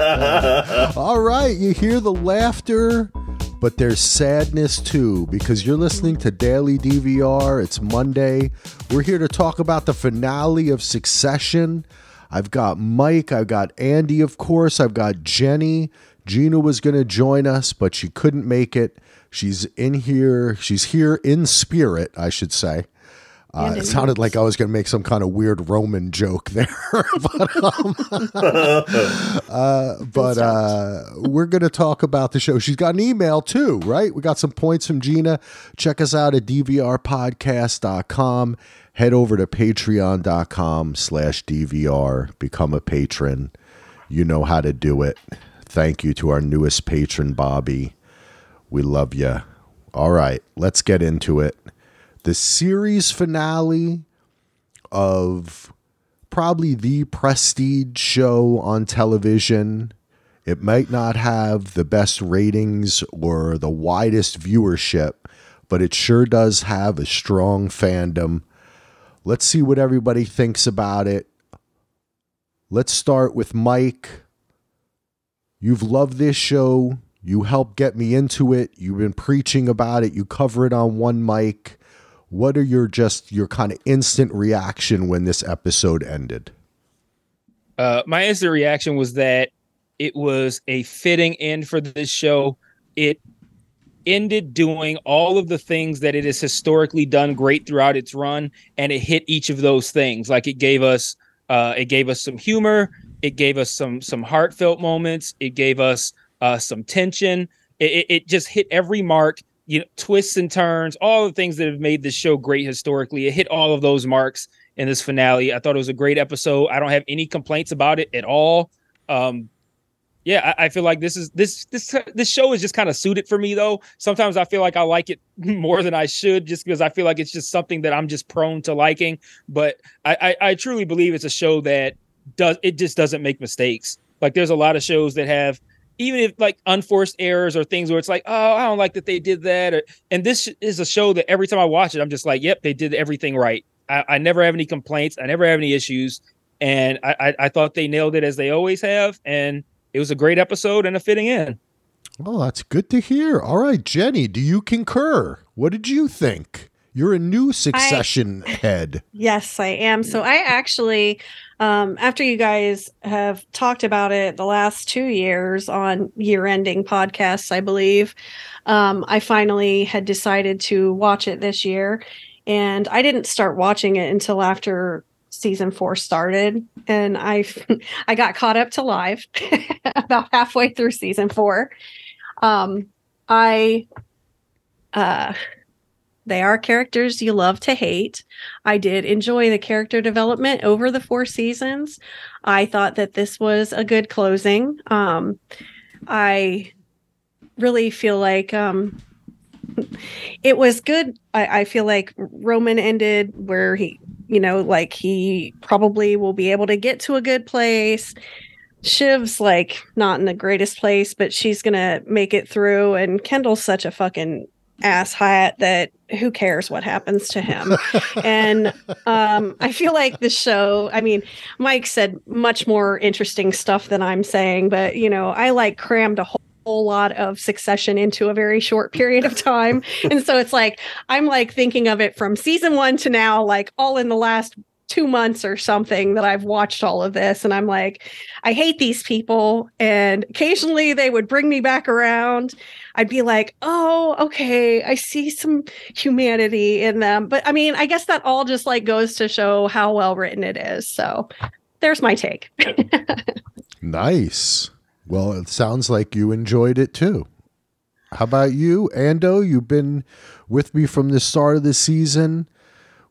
All right, you hear the laughter, but there's sadness too because you're listening to Daily DVR. It's Monday. We're here to talk about the finale of Succession. I've got Mike, I've got Andy, of course, I've got Jenni. Gina was going to join us, but she couldn't make it. She's in here. She's here in spirit, I should say. Uh, it sounded like I was going to make some kind of weird Roman joke there, but, um, uh, but uh, we're going to talk about the show. She's got an email too, right? We got some points from Gina. Check us out at dvrpodcast.com. Head over to patreon.com slash dvr. Become a patron. You know how to do it. Thank you to our newest patron, Bobby. We love you. All right, let's get into it the series finale of probably the prestige show on television. It might not have the best ratings or the widest viewership, but it sure does have a strong fandom. Let's see what everybody thinks about it. Let's start with Mike. You've loved this show. You helped get me into it. You've been preaching about it. You cover it on one mic what are your just your kind of instant reaction when this episode ended? Uh, my instant reaction was that it was a fitting end for this show. It ended doing all of the things that it has historically done great throughout its run, and it hit each of those things. Like it gave us, uh, it gave us some humor, it gave us some some heartfelt moments, it gave us uh, some tension. It, it just hit every mark you know, twists and turns, all the things that have made this show great historically. It hit all of those marks in this finale. I thought it was a great episode. I don't have any complaints about it at all. Um, yeah, I, I, feel like this is this this this show is just kind of suited for me though. Sometimes I feel like I like it more than I should, just because I feel like it's just something that I'm just prone to liking. But I, I, I truly believe it's a show that does it just doesn't make mistakes. Like there's a lot of shows that have even if like unforced errors or things where it's like, oh, I don't like that they did that. Or, and this is a show that every time I watch it, I'm just like, yep, they did everything right. I, I never have any complaints. I never have any issues. And I, I, I thought they nailed it as they always have. And it was a great episode and a fitting in. Well, that's good to hear. All right, Jenni, do you concur? What did you think? You're a new succession I, head. Yes, I am. So I actually um, after you guys have talked about it the last two years on year ending podcasts, I believe, um, I finally had decided to watch it this year. And I didn't start watching it until after season four started. And I, I got caught up to live about halfway through season four. Um, I, uh, they are characters you love to hate. I did enjoy the character development over the four seasons. I thought that this was a good closing. Um, I really feel like um, it was good. I, I feel like Roman ended where he, you know, like he probably will be able to get to a good place. Shiv's like not in the greatest place, but she's gonna make it through. And Kendall's such a fucking ass hat that who cares what happens to him. And um, i feel like the show i mean mike said much more interesting stuff than i'm saying but you know i like crammed a whole whole lot of succession into a very short period of time. And so it's like i'm like thinking of it from season one to now like all in the last two months or something that I've watched all of this. And I'm like, I hate these people. And occasionally they would bring me back around. I'd be like, oh, okay, I see some humanity in them. But I mean, I guess that all just like goes to show how well written it is. So there's my take. nice. Well, it sounds like you enjoyed it too. How about you, Ando? You've been with me from the start of the season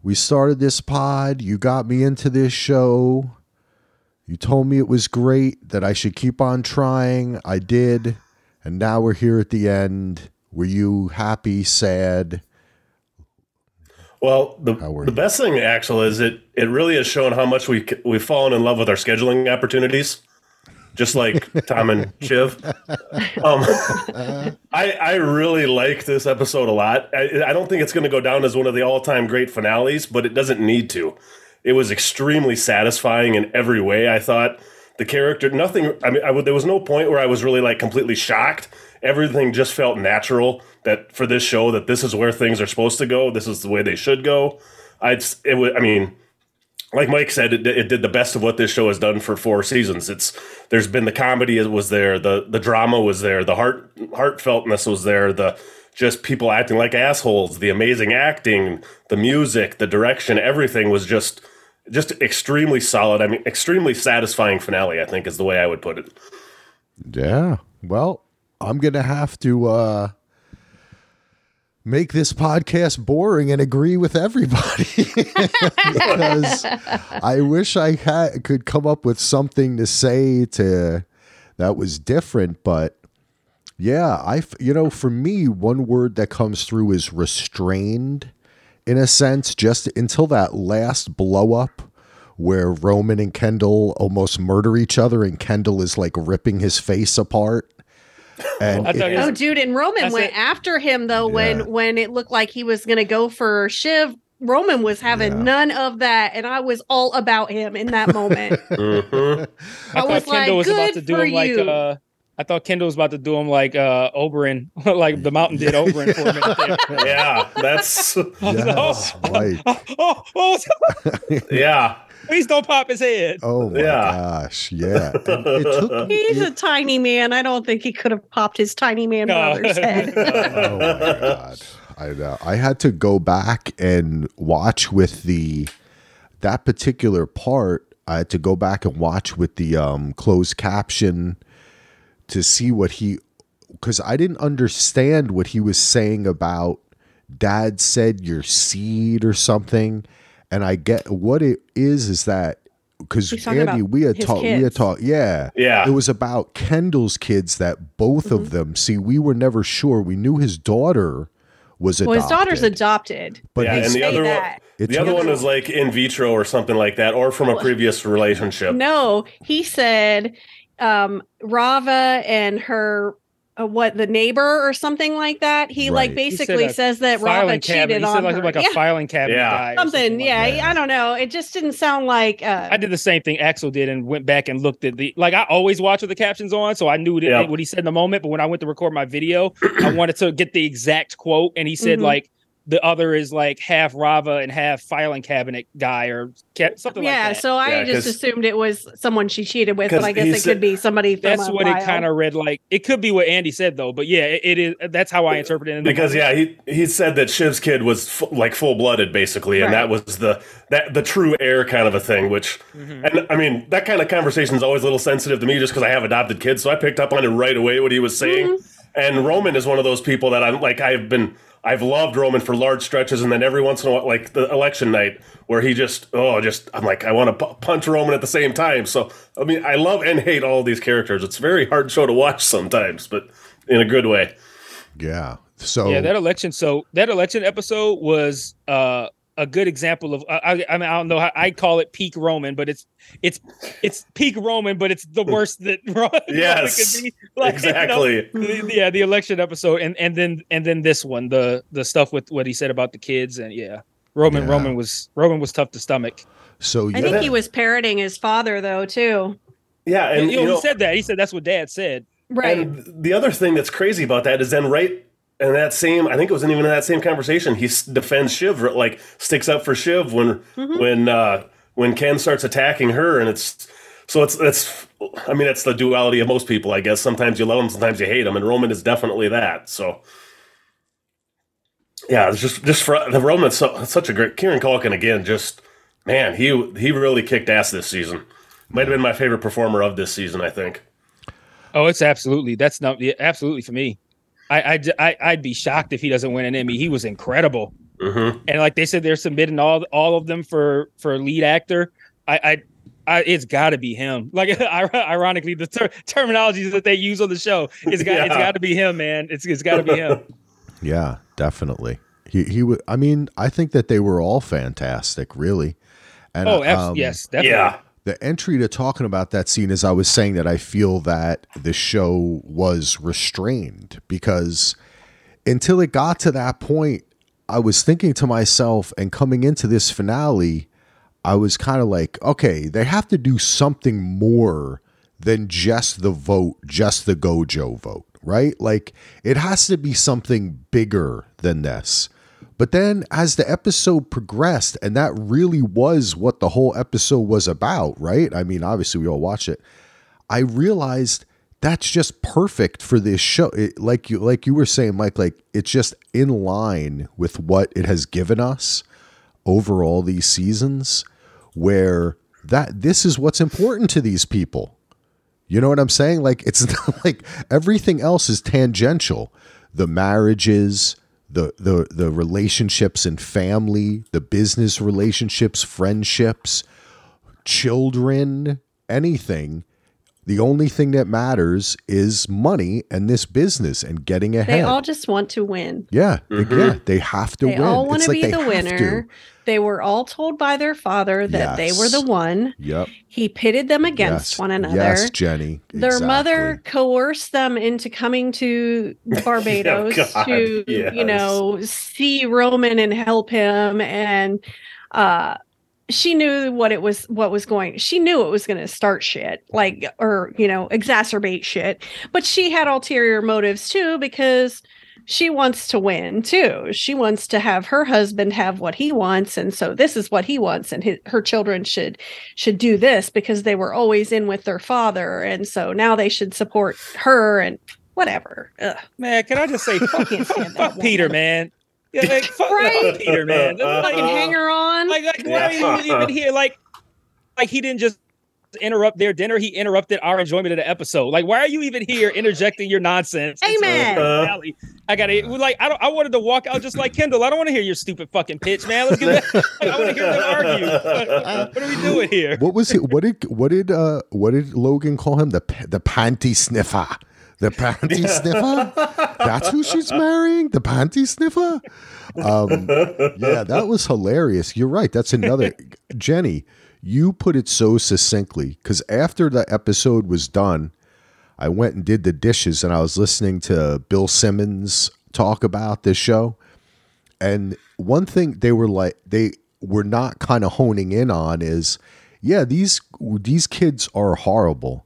we started this pod. You got me into this show. You told me it was great, that I should keep on trying. I did. And now we're here at the end. Were you happy, sad? Well, the, the best thing, Axel, is it it really has shown how much we we've fallen in love with our scheduling opportunities just like Tom and Shiv. Um, I I really like this episode a lot. I, I don't think it's going to go down as one of the all time great finales, but it doesn't need to. It was extremely satisfying in every way. I thought the character. Nothing. I mean, I there was no point where I was really like completely shocked. Everything just felt natural. That for this show, that this is where things are supposed to go. This is the way they should go. I'd. It would. I mean, like Mike said, it, it did the best of what this show has done for four seasons. It's there's been the comedy was there, the the drama was there, the heart heartfeltness was there, the just people acting like assholes, the amazing acting, the music, the direction, everything was just just extremely solid. I mean, extremely satisfying finale. I think is the way I would put it. Yeah. Well, I'm gonna have to uh make this podcast boring and agree with everybody because I wish I had could come up with something to say to that was different, but yeah, I you know, for me one word that comes through is restrained in a sense just until that last blow up where Roman and Kendall almost murder each other and Kendall is like ripping his face apart. And it- he Oh, dude, and Roman went it. after him though Yeah. when when it looked like he was gonna go for Shiv. Roman was having Yeah. none of that, and I was all about him in that moment. Mhm. I, I thought was Kendall like, was about "Good to do for him like you." uh I thought Kendall was about to do him like uh Oberyn, like the mountain did Oberyn for a minute there. yeah, that's yes, Mike. Oh, oh, oh, yeah. Please don't pop his head. Oh my Yeah. gosh, yeah. It took me- He's a tiny man. I don't think he could have popped his tiny man No. brother's head. oh my god. I know. I had to go back and watch with the that particular part. I had to go back and watch with the um closed caption to see what he because I didn't understand what he was saying about dad said your seed or something. And I get what it is is that because Andy, we had his talked, we had talked, yeah, Yeah. It was about Kendall's kids that both Mm-hmm. of them. See, we were never sure. We knew his daughter was adopted, well, his daughter's adopted. but yeah, his, and the say other one, that. It's the other one is like in vitro or something like that, or from a previous relationship. No, he said um Rava and her uh, what the neighbor or something like that. He like Right. He said basically a says that Rava Filing cabinet. cheated He on said like, her. like a yeah, filing cabinet Yeah. guy. or something. like yeah, that. I don't know. It just didn't sound like uh I did the same thing Axel did and went back and looked at the like I always watch with the captions on, so I knew that Yeah. what he said in the moment. But when I went to record my video, I wanted to get the exact quote, and he said Mhm. like the other is like half Rava and half filing cabinet guy or ca- something yeah, like that. Yeah, so I Yeah, just 'cause- assumed it was someone she cheated with, but I guess it could be somebody from that's a what it kind of read like. It could be what Andy said though, but yeah, it, it is. That's how I interpreted it. in because yeah, he he said that Shiv's kid was f- like full blooded basically, and Right. that was the that the true heir kind of a thing. Which, Mhm. and I mean, that kind of conversation is always a little sensitive to me, just because I have adopted kids. So I picked up on it right away what he was saying. Mm-hmm. And Roman is one of those people that I'm like I've been I've loved Roman for large stretches, and then every once in a while, like the election night where he just oh just I'm like I want to p- punch Roman at the same time. So I mean, I love and hate all these characters. It's a very hard show to watch sometimes, but in a good way. yeah. So Yeah, that election. So that election episode was uh, a good example of. I, I, I mean, I don't know how I call it peak Roman, but it's it's it's peak Roman, but it's the worst that Roman Yes, could be. Like, you know, exactly. the- yeah, the election episode, and and then and then this one, the the stuff with what he said about the kids, and yeah, Roman Yeah. Roman was Roman was tough to stomach. so I think he was parroting his father though too. Yeah, and you know, you know, he said that. He said that's what Dad said. Right. And the other thing that's crazy about that is then right in that same, I think it wasn't even in that same conversation. He s- defends Shiv, like sticks up for Shiv when Mm-hmm. when uh, when Ken starts attacking her, and it's so it's it's. I mean, that's the duality of most people, I guess. Sometimes you love them, sometimes you hate them, and Roman is definitely that. So. Yeah, it's just just for the Roman's so, such a great Kieran Culkin again. Just man, he he really kicked ass this season. Might have been my favorite performer of this season, I think. Oh, it's absolutely that's not yeah, absolutely for me. I, I I I'd be shocked if he doesn't win an Emmy. He was incredible. hmm and like they said they're submitting all all of them for for lead actor i i, I it's got to be him like ironically the ter- terminologies that they use on the show it's got it's Yeah. got to be him man it's it's got to be him yeah, definitely. He he would. I mean, I think that they were all fantastic, really. And oh abs- um, yes definitely Yeah. The entry to talking about that scene is I was saying that I feel that the show was restrained because until it got to that point, I was thinking to myself and coming into this finale, I was kind of like, okay, they have to do something more than just the vote, just the Gojo vote, right? Like it has to be something bigger than this. But then as the episode progressed, and that really was what the whole episode was about, right? I mean, obviously we all watch it. I realized that's just perfect for this show. It, like you like you were saying, Mike, like it's just in line with what it has given us over all these seasons, where that this is what's important to these people. You know what I'm saying? Like it's like everything else is tangential. The marriages, the the the relationships and family, the business relationships, friendships, children, anything. The only thing that matters is money and this business and getting ahead. They all just want to win. yeah, yeah, they have to They win. all want to like be the winner. They were all told by their father that they were the one. Yep. He pitted them against yes. one another. Yes, Jenni. Their mother coerced them into coming to Barbados God, to, yes. you know, see Roman and help him. And uh, she knew what it was, what was going. She knew it was going to start shit, like or you know, exacerbate shit. But she had ulterior motives too because she wants to win too. She wants to have her husband have what he wants, and so this is what he wants, and his, her children should should do this because they were always in with their father, and so now they should support her and whatever. Ugh. Man, can I just say, fuck, that fuck. Peter, man. Yeah, like, fuck, Right? Peter, man. Like, Fucking hanger on. like, like why are you even here? Like, like he didn't just interrupt their dinner. He interrupted our enjoyment of the episode. Like, why are you even here interjecting your nonsense? Amen. the finale? I got to like. I don't. I wanted to walk out just like Kendall. I don't want to hear your stupid fucking pitch, man. Let's get back. Like, I want to hear them argue. What, what are we doing here? What was it? What did what did uh what did Logan call him? The the panty sniffer. The panty sniffer. That's who she's marrying. The panty sniffer. Um, yeah, that was hilarious. You're right. That's another Jenni. You put it so succinctly because after the episode was done, I went and did the dishes and I was listening to Bill Simmons talk about this show. And one thing they were like they were not kind of honing in on is yeah, these these kids are horrible.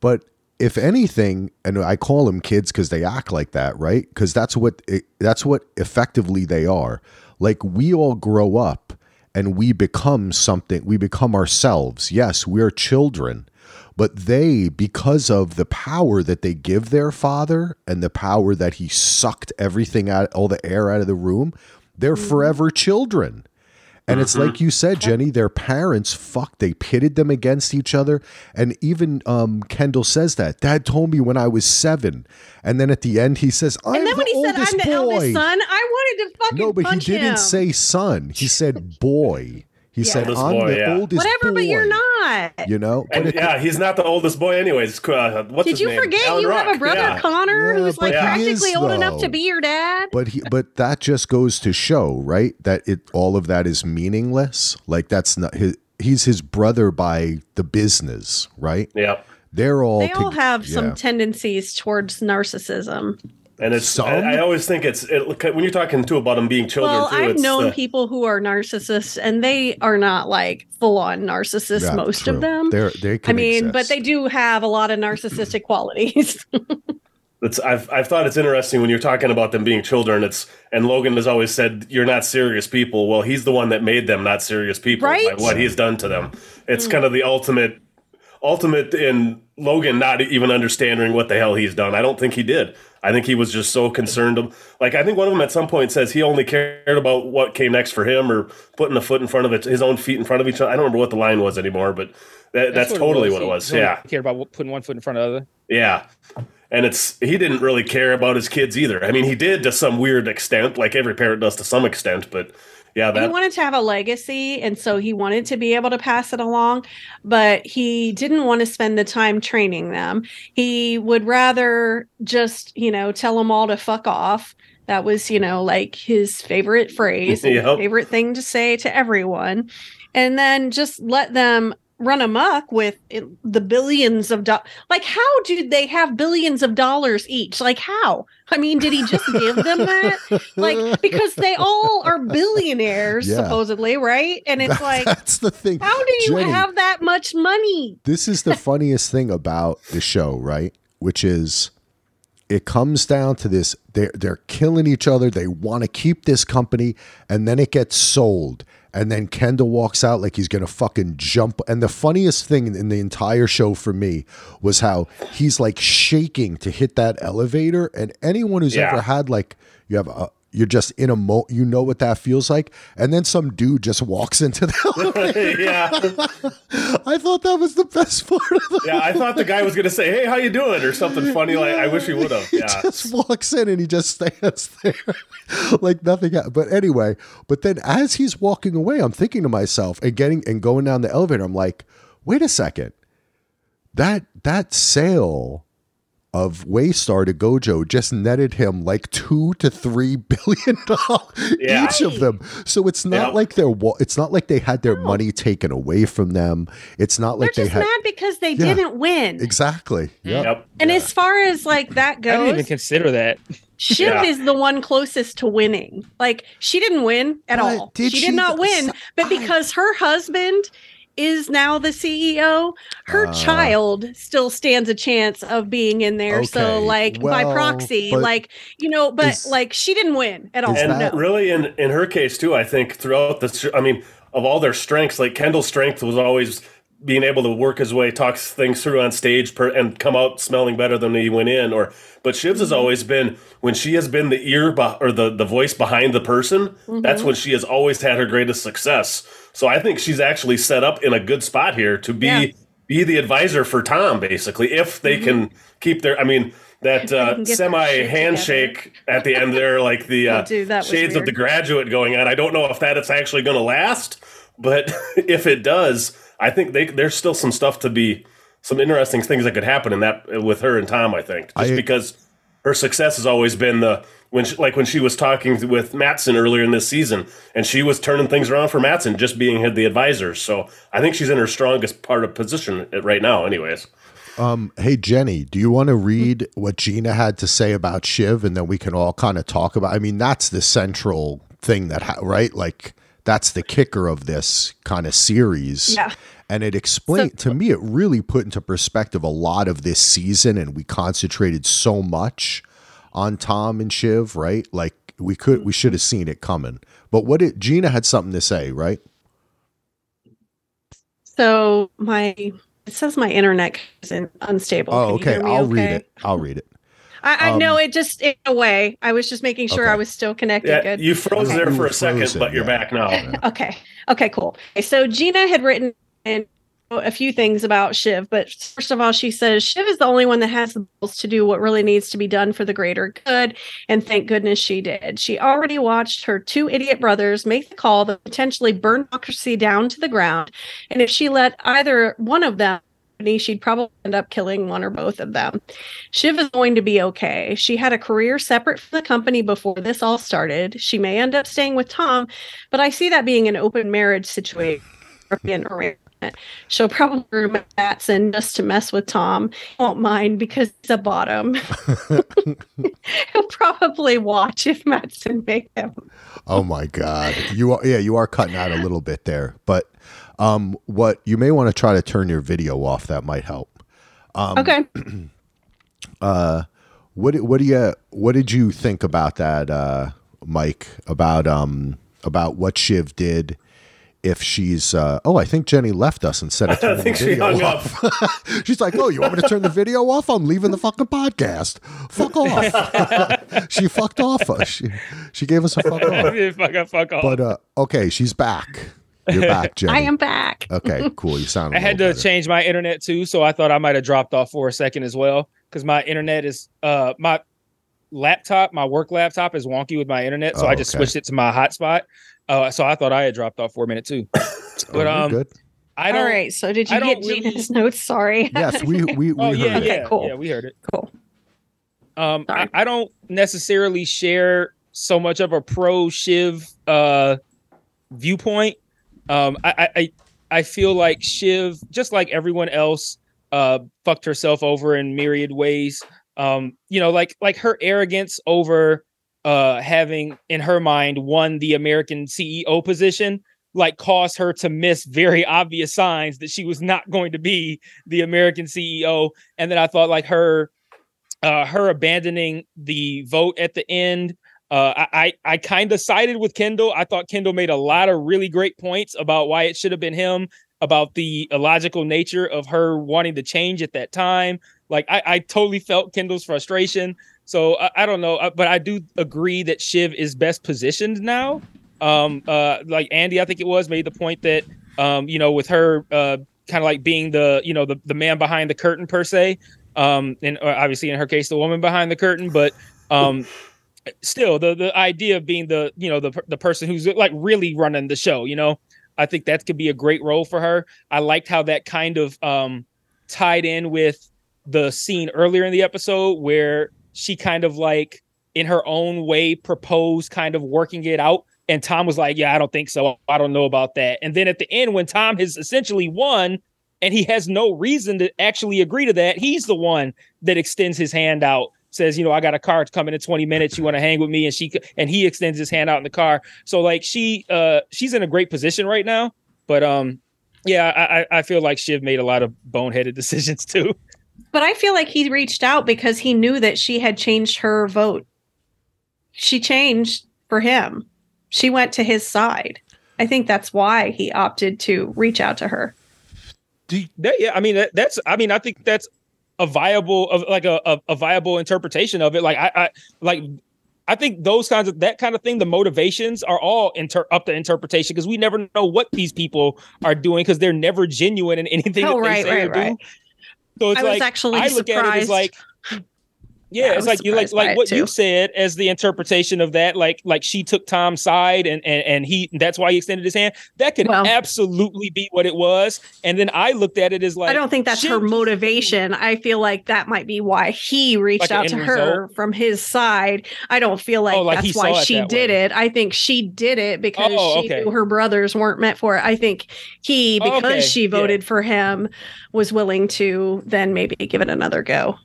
But if anything, and I call them kids because they act like that, right? Because that's what it, that's what effectively they are. Like we all grow up and we become something. We become ourselves. Yes, we are children, but they, because of the power that they give their father and the power that he sucked everything out, all the air out of the room, they're mm. forever children. And it's like you said, Jenni, their parents, fuck, they pitted them against each other. And even um, Kendall says that. Dad told me when I was seven. And then at the end, he says, I'm and then the he said, "I'm the boy. eldest son," I wanted to fucking kill him. No, but he didn't him. say son. He said boy. He said, Oldest I'm boy, the yeah. oldest whatever, but you're not. You know? And it- yeah, he's not the oldest boy, anyways. Uh, what's Did his you name? forget Alan you have a brother yeah. Connor Yeah, who's like but practically is, old enough to be your dad? But he, but that just goes to show, right? That it all of that is meaningless. Like that's not his. He's his brother by the business, right? Yeah. They're all. They all tog- have yeah. some tendencies towards narcissism. And it's, Some? I, I always think it's, it, when you're talking too about them being children, well, too, I've it's known the- people who are narcissists, and they are not like full on narcissists. Yeah, most true. of them. They're, they I can mean, but they do have a lot of narcissistic qualities. It's I've I've thought it's interesting when you're talking about them being children. It's and Logan has always said you're not serious people. Well, he's the one that made them not serious people Right? by what he's done to them. It's hmm. kind of the ultimate ultimate in Logan not even understanding what the hell he's done. I don't think he did. I think he was just so concerned. Like I think one of them at some point says he only cared about what came next for him or putting a foot in front of it, his own feet in front of each other. I don't remember what the line was anymore, but that, that's, totally what it was. He Yeah. cared about putting one foot in front of the other. Yeah. And it's he didn't really care about his kids either. I mean, he did to some weird extent, like every parent does to some extent, but yeah, he wanted to have a legacy, and so he wanted to be able to pass it along, but he didn't want to spend the time training them. He would rather just, you know, tell them all to fuck off. That was, you know, like his favorite phrase, Yep. favorite thing to say to everyone. And then just let them run amok with it, the billions of dollars. Like, how do they have billions of dollars each? Like, how? I mean, did he just give them that? Like, because they all are billionaires, Yeah. supposedly, right? And it's like, That's the thing. how do you Jenni, have that much money? this is the funniest thing about the show, right? Which is it comes down to this they're they're killing each other. They want to keep this company, and then it gets sold. And then Kendall walks out like he's gonna fucking jump. And the funniest thing in the entire show for me was how he's like shaking to hit that elevator. And anyone who's Yeah. ever had like you have a you're just in a mo you know what that feels like. And then some dude just walks into the elevator. yeah, I thought that was the best part of the yeah. I thought the guy was gonna say, "Hey, how you doing?" or something funny. Like I wish he would have. he just walks in and he just stands there like nothing happened. But anyway, but then as he's walking away, I'm thinking to myself and getting and going down the elevator, I'm like, wait a second. That that sale of Waystar to Gojo just netted him like two to three billion dollars Yeah. each of them. So it's not Yep. like they're it's not like they had their money taken away from them. It's not like They're like they just had mad because they Yeah. didn't win. exactly. Mm. Yep. yep. And yeah. as far as like that goes, I didn't even consider that. Shiv Yeah. is the one closest to winning. Like she didn't win at But all. did she, she did not win, but I- because her husband is now the CEO, her Ah. child still stands a chance of being in there. Okay, So like by proxy, like you know, but is- like she didn't win at all. and that- no. really in in her case too i think throughout the i mean of all their strengths like kendall's strength was always being able to work his way talk things through on stage per, and come out smelling better than he went in or but shiv's has always been when she has been the ear beh- or the, the voice behind the person that's when she has always had her greatest success so i think she's actually set up in a good spot here to be Yeah. be the advisor for tom basically if they can keep their i mean that uh, can get their semi shit handshake at the end there like the uh, dude, that was shades of the graduate going on. I don't know if that it's actually going to last, but if it does, I think they, there's still some stuff to be some interesting things that could happen in that with her and Tom. I think just I- because her success has always been the when she, like when she was talking with Matsson earlier in this season, and she was turning things around for Matsson, just being the advisor. So I think she's in her strongest part of position right now, anyways. Um, hey Jenni, do you want to read what Gina had to say about Shiv, and then we can all kind of talk about? I mean, that's the central thing that, ha- right? Like that's the kicker of this kind of series. Yeah. And it explained to me, it really put into perspective a lot of this season, and we concentrated so much on Tom and Shiv, right? Like we could, we should have seen it coming. But what it, Gina had something to say, right? So my it says my internet is unstable. Oh, okay. I'll read it. I'll read it. I, I Um, know it just in a way. I was just making sure Okay. I was still connected. Yeah, good. you froze Okay. there for a second, frozen, but you're yeah. back now. okay. Okay, cool. Okay, So Gina had written in a few things about Shiv, but first of all, she says Shiv is the only one that has the balls to do what really needs to be done for the greater good. And thank goodness she did. She already watched her two idiot brothers make the call that potentially burn democracy down to the ground. And if she let either one of them she'd probably end up killing one or both of them. Shiv is going to be okay. She had a career separate from the company before this all started. She may end up staying with Tom, but I see that being an open marriage situation. She'll probably room Matsson just to mess with Tom. He won't mind because he's a bottom. He'll probably watch if Matsson make him. Oh my God. You are yeah, you are cutting out a little bit there. But um what you may want to try to turn your video off, that might help. Um okay. uh what what do you what did you think about that, uh Mike, about um about what Shiv did if she's uh oh I think Jenni left us instead of I think the she hung off. up. She's like, Oh, you want me to turn the video off? I'm leaving the fucking podcast. Fuck off. she fucked off. Uh, She she gave us a fuck off. fuck off, fuck off. But uh okay, she's back. You're back, Jenny. I am back. Okay, cool. You sound. I I had to change my internet too, so I thought I might have dropped off for a second as well because my internet is uh my laptop, my work laptop is wonky with my internet, so Oh, I just okay. switched it to my hotspot. Uh, so I thought I had dropped off for a minute too. But um, good. I don't. All right. So did you I don't get really- Gina's notes? Sorry. Yes, we we, we Oh heard yeah, it. yeah, cool. yeah. We heard it. cool. Um, I, I don't necessarily share so much of a pro Shiv uh viewpoint. Um, I, I, I I feel like Shiv, just like everyone else, uh, fucked herself over in myriad ways. Um, you know, like like her arrogance over uh having in her mind won the American CEO position like caused her to miss very obvious signs that she was not going to be the American CEO. And then I thought like her uh her abandoning the vote at the end. Uh, I I kind of sided with Kendall. I thought Kendall made a lot of really great points about why it should have been him, about the illogical nature of her wanting to change at that time. Like I, I totally felt Kendall's frustration. So I, I don't know, uh, but I do agree that Shiv is best positioned now. Um uh like andy i think it was made the point that um you know with her uh kind of like being the you know the, the man behind the curtain per se um and uh, obviously in her case the woman behind the curtain but um still the the idea of being the you know the the person who's like really running the show you know i think that could be a great role for her. I liked how that kind of um tied in with the scene earlier in the episode where she kind of like in her own way proposed kind of working it out and Tom was like, Yeah, I don't think so. I don't know about that. And then at the end, when Tom has essentially won and he has no reason to actually agree to that, he's the one that extends his hand out, says, You know, I got a car coming in 20 minutes. You want to hang with me? And she, and he extends his hand out in the car. So like she, uh, she's in a great position right now. But, um, yeah, I, I feel like Shiv made a lot of boneheaded decisions too. But I feel like he reached out because he knew that she had changed her vote. She changed for him she went to his side. I think that's why he opted to reach out to her. You, that, yeah, I mean that, that's I mean I think that's a viable of like a, a, a viable interpretation of it. Like I, I like I think those kinds of that kind of thing, the motivations are all inter- up to interpretation because we never know what these people are doing because they're never genuine in anything oh, that right, they say right, or right. do. So it's I like actually I look surprised. at it as like yeah, it's like you like like what you said as the interpretation of that. Like like she took Tom's side and and and he that's why he extended his hand. That could well, absolutely be what it was. And then I looked at it as like I don't think that's her motivation. I feel like that might be why he reached like out to her result. from his side. I don't feel like, oh, like that's why she did way. it. I think she did it because oh, she okay. knew her brothers weren't meant for it. I think he oh, because okay. she voted yeah. for him was willing to then maybe give it another go.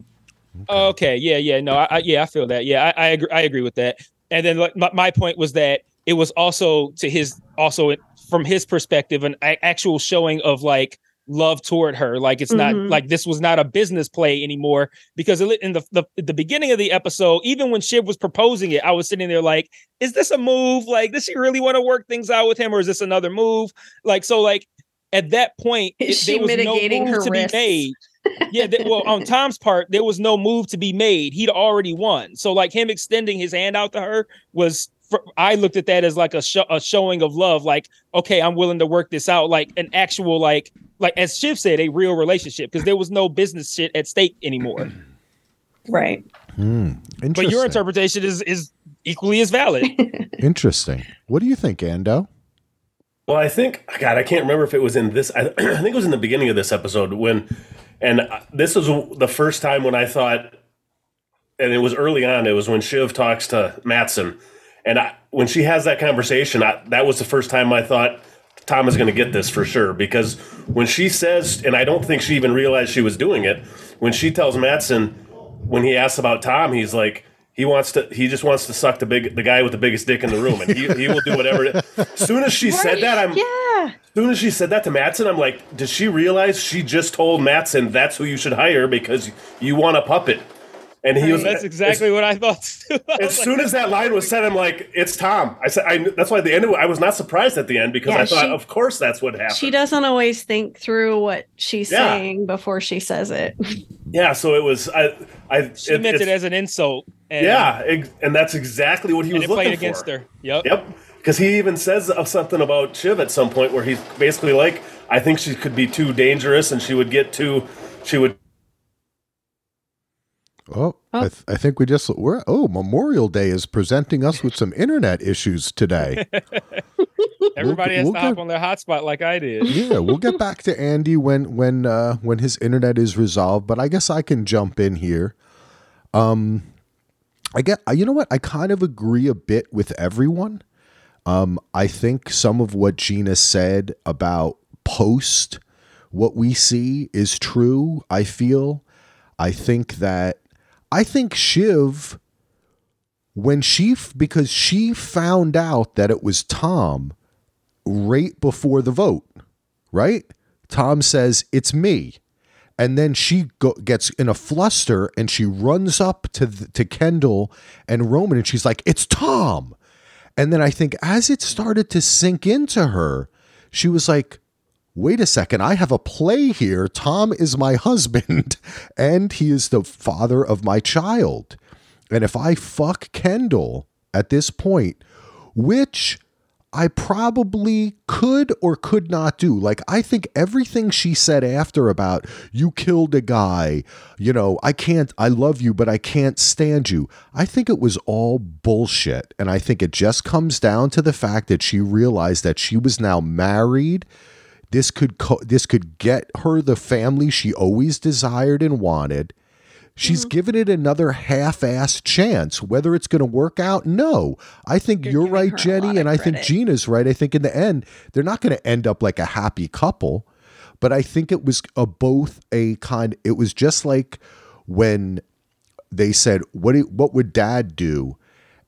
Okay. okay. Yeah. Yeah. No. I, I, yeah. I feel that. Yeah. I, I agree. I agree with that. And then like, my, my point was that it was also to his also from his perspective an actual showing of like love toward her. Like it's mm-hmm. not like this was not a business play anymore because in the, the the beginning of the episode, even when Shiv was proposing it, I was sitting there like, is this a move? Like, does she really want to work things out with him, or is this another move? Like, so like at that point, it, there was no move to risks? be made yeah, th- well, on Tom's part, there was no move to be made. He'd already won. So, like him extending his hand out to her was, for, I looked at that as like a, sh- a showing of love. Like, okay, I'm willing to work this out. Like an actual, like, like as Shiv said, a real relationship because there was no business shit at stake anymore. Right. Hmm. but your interpretation is is equally as valid. interesting. What do you think, Ando? Well, I think God, I can't remember if it was in this. I, I think it was in the beginning of this episode when and this was the first time when I thought, and it was early on. It was when Shiv talks to Matsson, and I, when she has that conversation, I, that was the first time I thought Tom is going to get this for sure. Because when she says, and I don't think she even realized she was doing it, when she tells Matsson, when he asks about Tom, he's like, he wants to. He just wants to suck the big, the guy with the biggest dick in the room, and he, he will do whatever. As soon as she right. said that, I'm. Yeah. Soon as she said that to Matsson, I'm like, does she realize she just told Matsson that's who you should hire because you want a puppet? And he was. That's exactly as, what I thought. Too. I as soon like, as that line was said, I'm like, it's Tom. I said, I, that's why at the end of it, I was not surprised at the end because yeah, I thought, she, of course, that's what happened. She doesn't always think through what she's yeah. saying before she says it. Yeah, so it was. I. I she it, meant it as an insult. And, yeah, and that's exactly what he was looking against for. her. Yep. Yep. Because he even says something about Shiv at some point where he's basically like, I think she could be too dangerous and she would get too, she would. Oh, oh. I, th- I, think we just we're oh Memorial Day is presenting us with some internet issues today. Everybody we'll, has we'll to get, hop on their hotspot like I did. Yeah, we'll get back to Andy when when uh, when his internet is resolved. But I guess I can jump in here. Um, I get you know what I kind of agree a bit with everyone. Um, I think some of what Gina said about post what we see is true. I feel. I think that I think Shiv when she because she found out that it was Tom right before the vote, right? Tom says it's me. And then she go, gets in a fluster and she runs up to the, to Kendall and Roman and she's like, "It's Tom." And then I think as it started to sink into her, she was like, wait a second, I have a play here. Tom is my husband and he is the father of my child. And if I fuck Kendall at this point, which I probably could or could not do. Like, I think everything she said after about you killed a guy, you know, I can't, I love you, but I can't stand you. I think it was all bullshit. And I think it just comes down to the fact that she realized that she was now married. This could co- this could get her the family she always desired and wanted She's mm-hmm. given it another half-assed chance. Whether it's going to work out, no. I think you're, you're right, Jenni, and I think Gina's right. I think in the end, they're not going to end up like a happy couple. But I think it was a both a kind. It was just like when they said, "What do, what would Dad do?"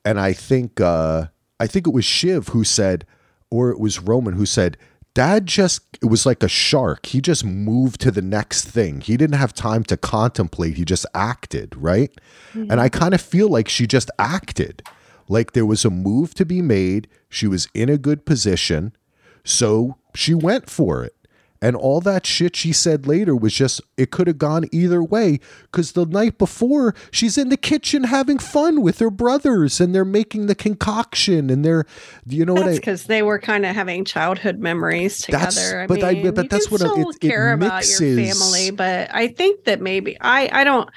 And I think uh, I think it was Shiv who said, or it was Roman who said, Dad just, it was like a shark. He just moved to the next thing. He didn't have time to contemplate. He just acted, right? Mm-hmm. And I kind of feel like she just acted. Like there was a move to be made. She was in a good position. So she went for it. And all that shit she said later was just, it could have gone either way. Because the night before, she's in the kitchen having fun with her brothers and they're making the concoction and they're, you know that's what I. because they were kind of having childhood memories together. I but mean, I, but that's what still it, care it about your family. But I think that maybe, I, I don't,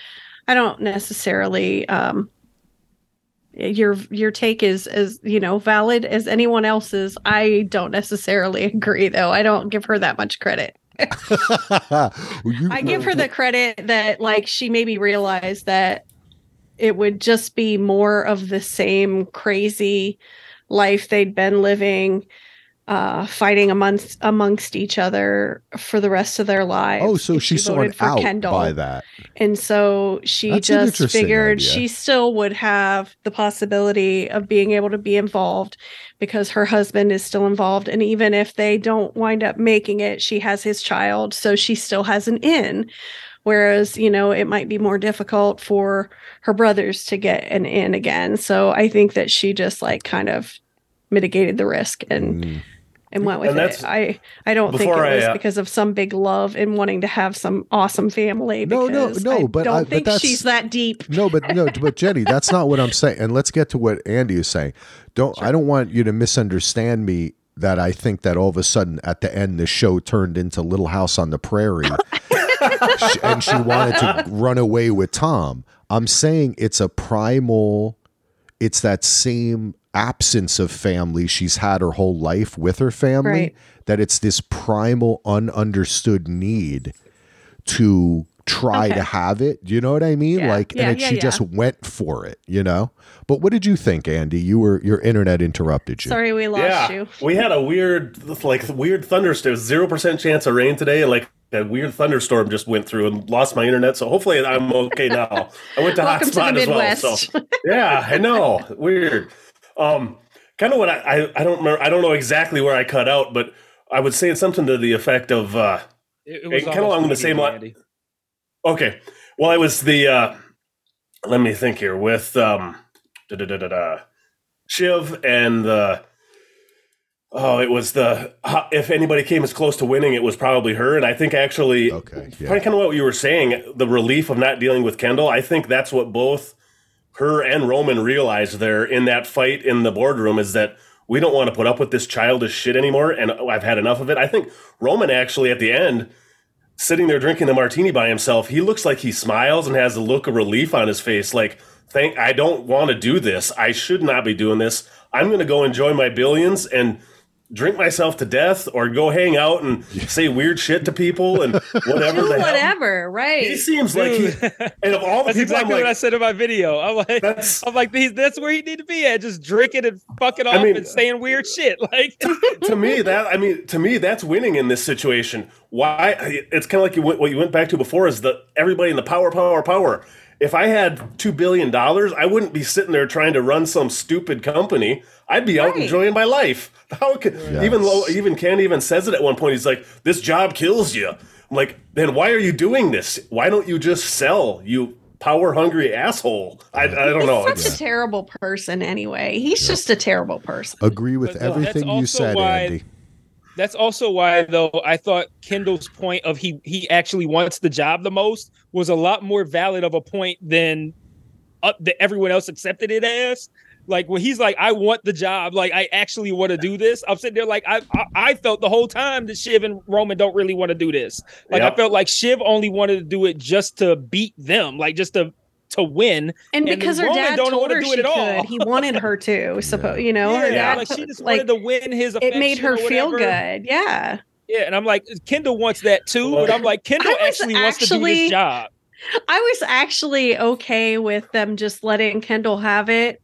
I don't necessarily, um, your your take is as you know valid as anyone else's. I don't necessarily agree though. I don't give her that much credit. You, i give her the credit that like she maybe realized that it would just be more of the same crazy life they'd been living uh, fighting amongst amongst each other for the rest of their lives. Oh, so she, she saw an out Kendall. by that, and so she That's just figured idea. she still would have the possibility of being able to be involved because her husband is still involved, and even if they don't wind up making it, she has his child, so she still has an in. Whereas, you know, it might be more difficult for her brothers to get an in again. So I think that she just like kind of mitigated the risk and mm and went with and it. I I don't think it was I, uh, because of some big love and wanting to have some awesome family. No, no, no. But I but don't I, think but she's that deep. No, but no, but Jenni, that's not what I'm saying. And let's get to what Andy is saying. Don't sure. I don't want you to misunderstand me that I think that all of a sudden at the end the show turned into Little House on the Prairie. and she wanted to run away with Tom. I'm saying it's a primal it's that same absence of family she's had her whole life with her family right. that it's this primal ununderstood need to try okay. to have it. Do you know what I mean? Yeah. Like, yeah, and it, yeah, she just went for it, you know? But what did you think, Andy? You were, your internet interrupted you. Sorry, we lost you. We had a weird, like, weird thunderstorm, 0% chance of rain today. And, like, a weird thunderstorm just went through and lost my internet. So hopefully I'm okay now. I went to hotspot as well. So, yeah, I know. Weird. Um, kind of what I, I, I don't remember. I don't know exactly where I cut out, but I would say it's something to the effect of uh, it, it kind of along the same line. Okay, well, I was the uh, let me think here with um, da, da, da, da, Shiv and the oh, it was the if anybody came as close to winning, it was probably her. And I think actually, okay, yeah. kind of what you were saying, the relief of not dealing with Kendall. I think that's what both her and Roman realized there in that fight in the boardroom is that we don't want to put up with this childish shit anymore, and I've had enough of it. I think Roman actually at the end, sitting there drinking the martini by himself, he looks like he smiles and has a look of relief on his face, like, thank I don't want to do this. I should not be doing this. I'm gonna go enjoy my billions and drink myself to death or go hang out and say weird shit to people and whatever Do the hell. whatever, right? He seems like he, and of all the That's people, exactly I'm what I said in my video. I'm like, That's- I'm like, he's, that's where he need to be at, just drinking and fucking off mean- and saying weird shit. Like, to me that I mean to me that's winning in this situation. Why it's kind of like you went, what you went back to before is the everybody in the power, power, power. If I had two billion dollars, I wouldn't be sitting there trying to run some stupid company. I'd be out Right. enjoying my life. How could even Yes. low even Ken even says it at one point. He's like, "This job kills you." I'm like, then why are you doing this? Why don't you just sell? You power hungry asshole. I, I don't He's know. such It's- a terrible person anyway. He's just a terrible person. Agree with But, everything you said, why- Andy. That's also why, though, I thought Kendall's point of he he actually wants the job the most was a lot more valid of a point than uh, that everyone else accepted it as. Like when he's like, I want the job, like I actually want to do this. I'm sitting there like I, I I felt the whole time that Shiv and Roman don't really want to do this. Like I felt like Shiv only wanted to do it just to beat them, like just to to win. And And because her Roman dad don't told wanna her do she it at all. could, he wanted her to. Suppose you know, her dad like to- she just like wanted to win his. it made her feel good. Yeah. Yeah, and I'm like, Kendall wants that too, but I'm like, Kendall I was actually wants to do this job. I was actually okay with them just letting Kendall have it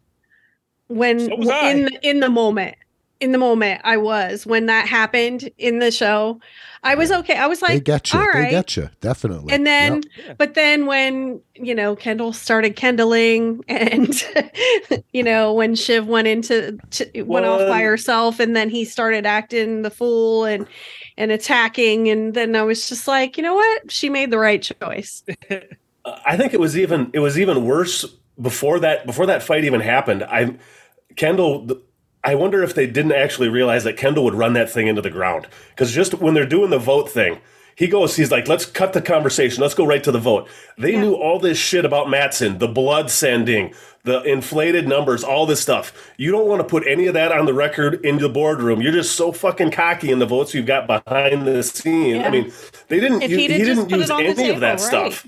when So in the, in the moment. In the moment, I was when that happened in the show. I was okay. I was they like, get you. all They right. get you. Definitely. And then, Yep. But then when, you know, Kendall started kindling and, you know, when Shiv went into, to, went off by herself and then he started acting the fool and, and attacking. And then I was just like, you know what? She made the right choice. I think it was even it was even worse before that before that fight even happened. I Kendall I wonder if they didn't actually realize that Kendall would run that thing into the ground because just when they're doing the vote thing, he goes, he's like, let's cut the conversation. Let's go right to the vote. They Yeah. knew all this shit about Matsson, the blood sending, the inflated numbers, all this stuff. You don't want to put any of that on the record in the boardroom. You're just so fucking cocky in the votes you've got behind the scene. Yeah. I mean, they didn't. If u- he'd he didn't use any of that right. stuff.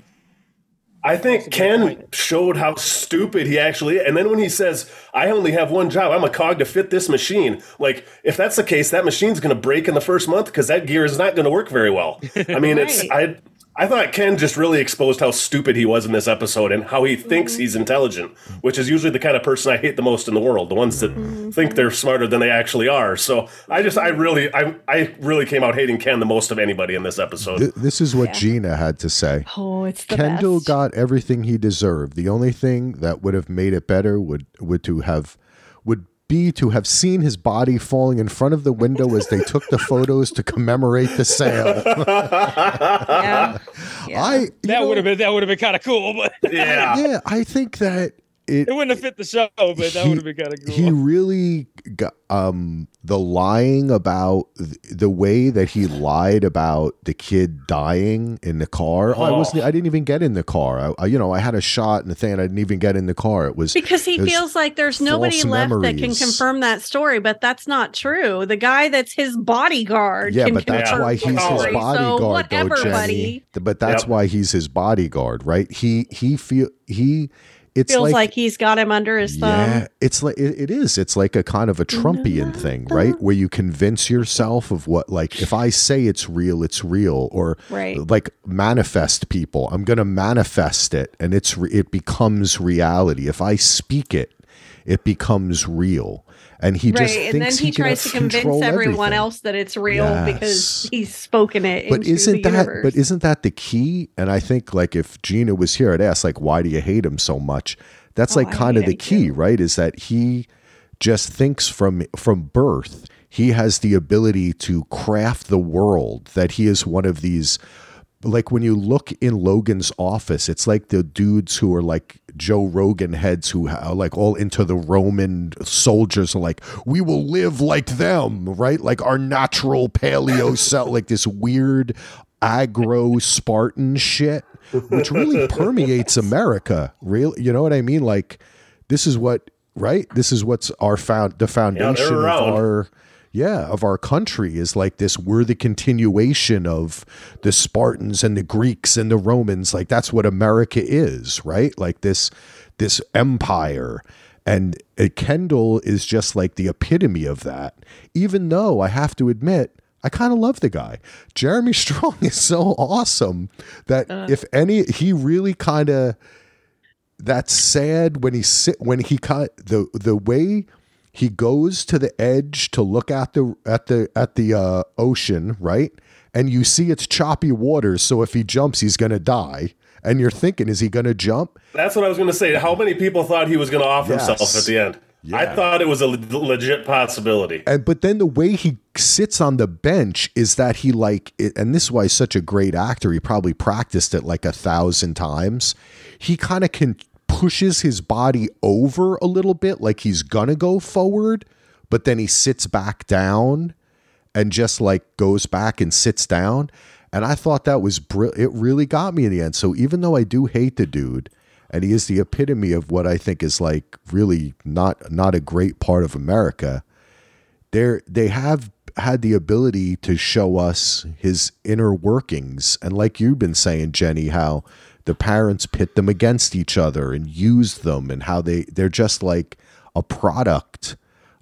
I think That's a good Ken point. showed how stupid he actually and then when he says I only have one job I'm a cog to fit this machine like if that's the case that machine's going to break in the first month cuz that gear is not going to work very well I mean it's I I thought Ken just really exposed how stupid he was in this episode and how he thinks mm-hmm. he's intelligent, which is usually the kind of person I hate the most in the world, the ones that mm-hmm. think they're smarter than they actually are. So I just I really I I really came out hating Ken the most of anybody in this episode. Th- this is what Yeah. Gina had to say. Oh, it's the Kendall best. got everything he deserved. The only thing that would have made it better would would to have would be to have seen his body falling in front of the window as they took the photos to commemorate the sale. yeah. yeah. I that would have been that would have been kind of cool, but yeah. yeah, I think that it it wouldn't have fit the show. But that would have been kind of cool. he really got um the lying about th- the way that he lied about the kid dying in the car. I Oh. wasn't I didn't even get in the car. I, I you know, I had a shot and the thing I didn't even get in the car. It was because he There's feels like there's nobody false left that can confirm that story, but that's not true. The guy that's his bodyguard Yeah, can but that's confirm why the he's his story. bodyguard, So though, whatever, Jenni. buddy. But that's Yep. why he's his bodyguard, right? He he feel he it's Feels like, like, he's got him under his thumb. yeah, it's like it, it is. It's like a kind of a Trumpian thing, right? Where you convince yourself of what, like, if I say it's real, it's real, or Right. like manifest people. I'm going to manifest it, and it's re- it becomes reality. If I speak it, it becomes real. And he just right. And then he, can tries to convince everyone everything. else that it's real because he's spoken it but isn't that universe. but isn't that the key and i think like if gina was here i'd ask like why do you hate him so much that's Oh, like kind of the key too. right is that he just thinks from from birth he has the ability to craft the world that he is one of these like when you look in Logan's office, it's like the dudes who are like Joe Rogan heads who are like all into the Roman soldiers are like, we will live like them, right? Like our natural paleo cell, like this weird agro Spartan shit, which really permeates America. Real, you know what I mean? Like this is what, right? This is what's our found the foundation of our yeah of our country is like this we're the continuation of the spartans and the greeks and the romans like that's what america is right like this this empire And uh, Kendall is just like the epitome of that. Even though I have to admit, I kind of love the guy. Jeremy Strong is so awesome that if any, he really kind of that's sad when he sit when he cut the the way he goes to the edge to look at the at the at the uh, ocean, right? And you see it's choppy waters, so if he jumps, he's gonna die. And you're thinking, is he gonna jump? That's what I was going to say. How many people thought he was going to off Yes. himself at the end? Yeah. I thought it was a legit possibility. And but then the way he sits on the bench is that he like, it, and this is why he's such a great actor. He probably practiced it like a thousand times. He kind of can pushes his body over a little bit, like he's gonna go forward, but then he sits back down and just like goes back and sits down. And I thought that was br- it. Really got me in the end. So even though I do hate the dude, and he is the epitome of what I think is like really not not a great part of America they they have had the ability to show us his inner workings and like you've been saying Jenni how the parents pit them against each other and use them and how they they're just like a product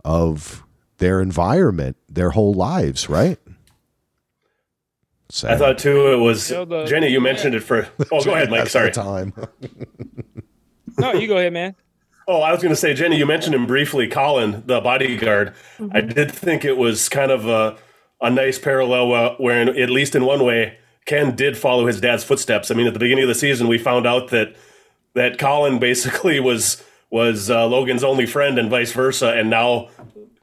of their environment their whole lives right I thought too it was You know, the- Jenni. You mentioned it for. Oh, go ahead, Mike. Sorry. time No, you go ahead, man. Oh, I was going to say, Jenni. You mentioned him briefly. Colin, the bodyguard. I did think it was kind of a a nice parallel uh, where, at least in one way, Ken did follow his dad's footsteps. I mean, at the beginning of the season, we found out that that Colin basically was was uh, Logan's only friend and vice versa, and now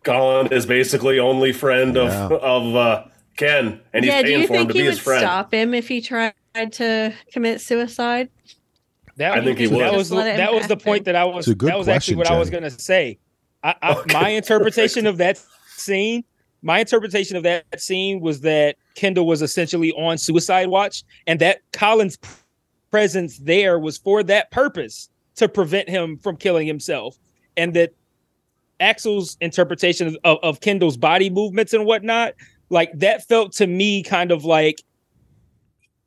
Colin is basically only friend of Yeah. of uh, Ken, and he's yeah, do paying you for him think to be he would his friend. stop him if he tried to commit suicide? That, I think he that was the, Just let it that was the point that I was. It's a good That was actually question, what I was going to say. I, I, My interpretation of that scene, my interpretation of that scene was that Kendall was essentially on suicide watch, and that Colin's presence there was for that purpose to prevent him from killing himself, and that Axel's interpretation of, of Kendall's body movements and whatnot, like that felt to me kind of like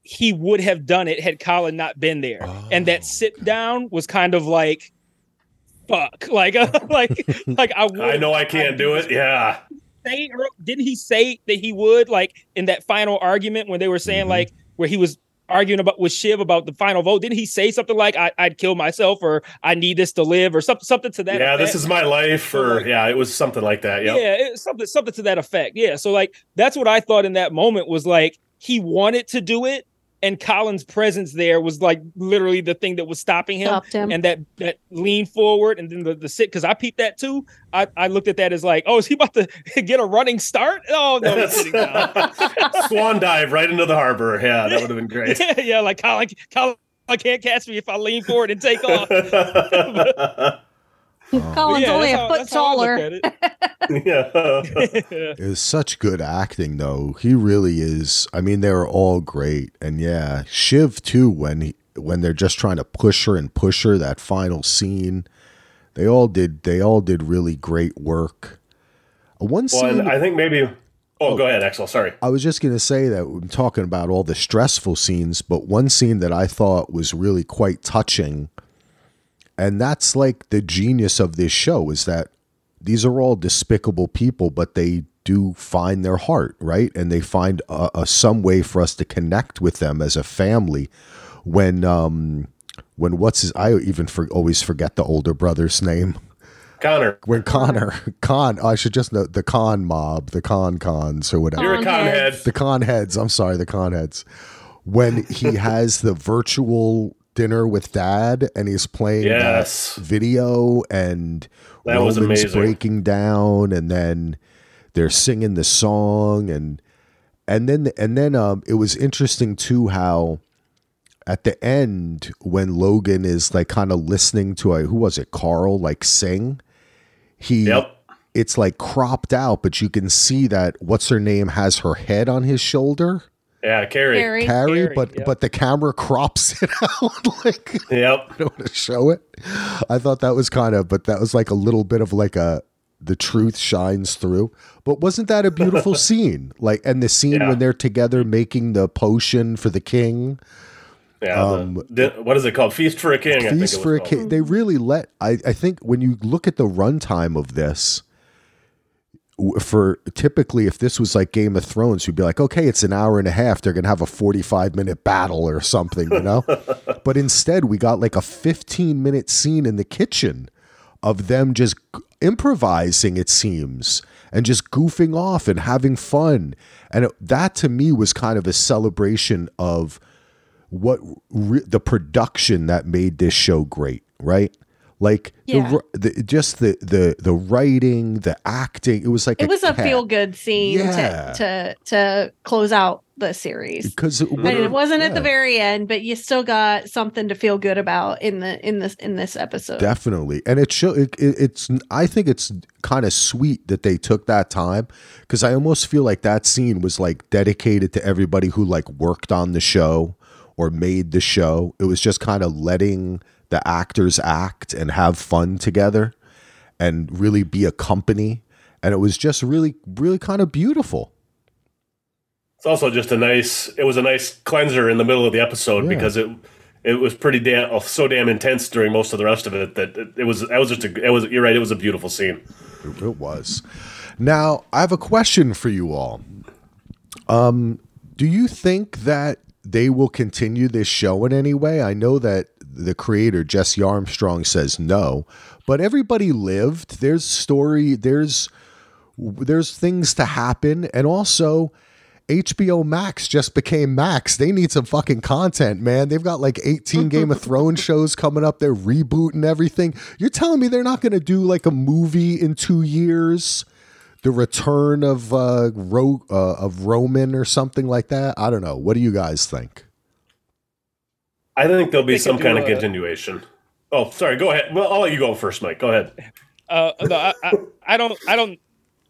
he would have done it had Colin not been there. And that Oh. sit down was kind of like fuck. Like like like I would I know I can't do it. Yeah. Say didn't he say that he would like in that final argument when they were saying Mhm. like where he was arguing about with Shiv about the final vote didn't he say something like I, I'd kill myself or I need this to live or something something to that yeah, this is my life. Or yeah, it was something like that. Yep. Yeah, it, something something to that effect. Yeah, so like that's what I thought in that moment was like he wanted to do it, and Colin's presence there was like literally the thing that was stopping him. Stopped him. And that that lean forward and then the, the sit because I peeped that too. I, I looked at that as like, oh, is he about to get a running start? Oh no, he's. Swan dive right into the harbor. Yeah, that would have been great. yeah, yeah, like Colin, Colin can't catch me if I lean forward and take off. Colin's Yeah, only a how- foot that's how I taller. Yeah. it. It was such good acting, though. He really is. I mean, they're all great, and yeah, Shiv too. When he when they're just trying to push her and push her, that final scene, they all did. They all did really great work. Uh, One scene I think maybe. Oh, go ahead, Axel. Sorry. I was just going to say that I'm talking about all the stressful scenes, but one scene that I thought was really quite touching, and that's like the genius of this show is that these are all despicable people, but they do find their heart, right? And they find a, a some way for us to connect with them as a family. When um when what's his I even for, always forget the older brother's name Connor. when Connor Con I should just know the con mob the con cons or whatever You're a Con con head. the con heads i'm sorry the con heads when he has the virtual dinner with dad and he's playing Yes. that video and That was amazing. breaking down and then they're singing the song and and then and then um it was interesting too how at the end when Logan is like kind of listening to a who was it Carl like sing he Yep. it's like cropped out but you can see that what's her name has her head on his shoulder Yeah, Carrie. Carrie. Carrie Carrie, but yep. but the camera crops it out like Yep. I don't want to show it. I thought that was kind of, but that was like a little bit of like a the truth shines through. But wasn't that a beautiful scene? Like, and the scene Yeah. when they're together making the potion for the king, Yeah, Um, the, the- what is it called? Feast for a King. I think Feast it was for a called. King. They really let. I, I think when you look at the runtime of this, w- for typically if this was like Game of Thrones, you'd be like, okay, it's an hour and a half. They're gonna have a forty-five minute battle or something, you know. but instead, we got like a fifteen minute scene in the kitchen of them just g- improvising. It seems. And just goofing off and having fun. And it, that to me was kind of a celebration of what re- the production that made this show great, right? Like Yeah. the, the just the the the writing, the acting. It was like It was a feel good scene Yeah. to, to to close out the series. because it, And it wasn't at the very end, but you still got something to feel good about in the in this in this episode. definitely, and it show it, it, it's. I think it's kind of sweet that they took that time because I almost feel like that scene was like dedicated to everybody who like worked on the show or made the show. It was just kind of letting the actors act and have fun together and really be a company. And it was just really, really kind of beautiful. It's also just a nice. It was a nice cleanser in the middle of the episode Yeah. because it it was pretty damn so damn intense during most of the rest of it that it, it was. That was just a. It was. You're right. It was a beautiful scene. It, it was. Now, I have a question for you all. Um, do you think that they will continue this show in any way? I know that the creator Jesse Armstrong says no, but everybody lived. There's story. There's there's things to happen, and also. HBO Max just became Max. They need some fucking content, man. They've got like 18 Game of Thrones shows coming up. They're rebooting everything. You're telling me they're not going to do like a movie in two years? The return of uh, Ro- uh, of Roman or something like that. I don't know. What do you guys think? I think there'll be some do kind of a- continuation. Oh, sorry. Go ahead. Well, I'll let you go first, Mike. Go ahead. Uh, no, I, I, I don't I don't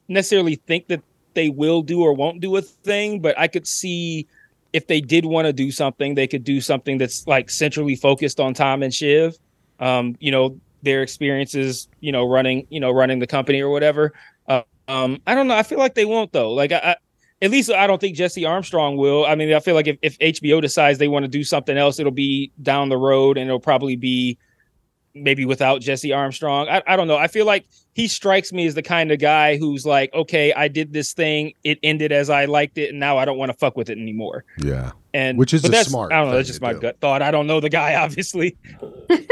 necessarily think that they will do or won't do a thing, but I could see if they did want to do something, they could do something that's like centrally focused on Tom and Shiv. Um, you know, their experiences, you know, running, you know, running the company or whatever. Uh, um, I don't know. I feel like they won't though. Like I, I at least I don't think Jesse Armstrong will. I mean, I feel like if, if HBO decides they want to do something else, it'll be down the road and it'll probably be maybe without Jesse Armstrong. I, I don't know. I feel like he strikes me as the kind of guy who's like, okay, I did this thing, it ended as I liked it, and now I don't want to fuck with it anymore. Yeah. And Which is a that's, smart I don't know. That's just my do. gut thought. I don't know the guy, obviously.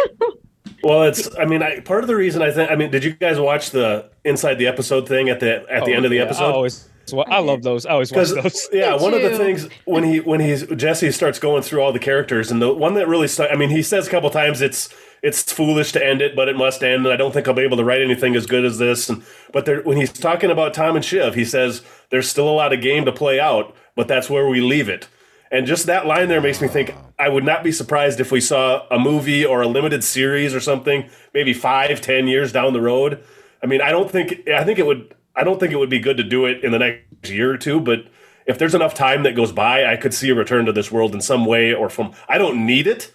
Well, it's. I mean, I, part of the reason I think. I mean, did you guys watch the inside the episode thing at the at the Oh, end of the episode? yeah, I episode? always, well, I love those. I always watch Because those. yeah, one of the things when he when he's Jesse starts going through all the characters, and the one that really stuck. I mean, he says a couple times it's it's foolish to end it, but it must end. And I don't think I'll be able to write anything as good as this. And but there, when he's talking about Tom and Shiv, he says there's still a lot of game to play out, but that's where we leave it. And just that line there makes me think I would not be surprised if we saw a movie or a limited series or something, maybe five, ten years down the road. I mean, I don't think I think it would I don't think it would be good to do it in the next year or two, but if there's enough time that goes by, I could see a return to this world in some way or from I don't need it,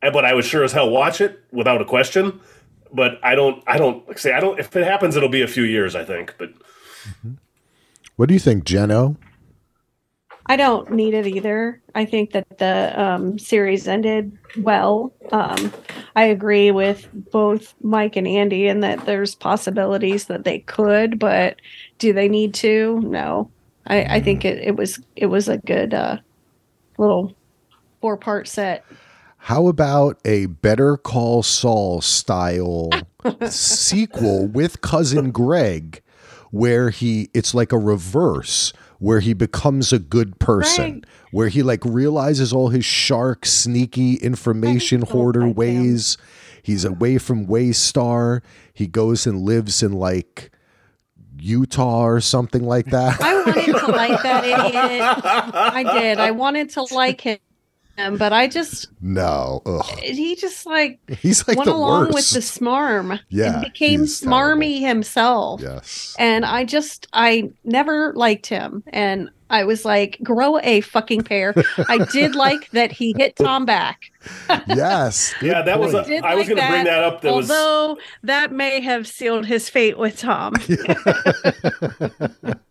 but I would sure as hell watch it without a question. But I don't I don't say I don't if it happens it'll be a few years, I think. But What do you think, Jeno? I don't need it either. I think that the um, series ended well. Um, I agree with both Mike and Andy in that there's possibilities that they could, but do they need to? No. I, I think it, it was it was a good uh, little four part set. How about a Better Call Saul style sequel with cousin Greg where he it's like a reverse where he becomes a good person Right. where he like realizes all his shark sneaky information hoarder like him. ways he's away from Waystar he goes and lives in like Utah or something like that I wanted to like that idiot. I did. I wanted to like him, but I just no ugh. he just like he's like went the along worst with the smarm. Yeah, and became he's smarmy himself. yes And I just I never liked him. And I was like, grow a fucking pair. I did like that he hit Tom back. yes yeah, that was point. a, Did I was like going to bring that up. That was although that may have sealed his fate with Tom.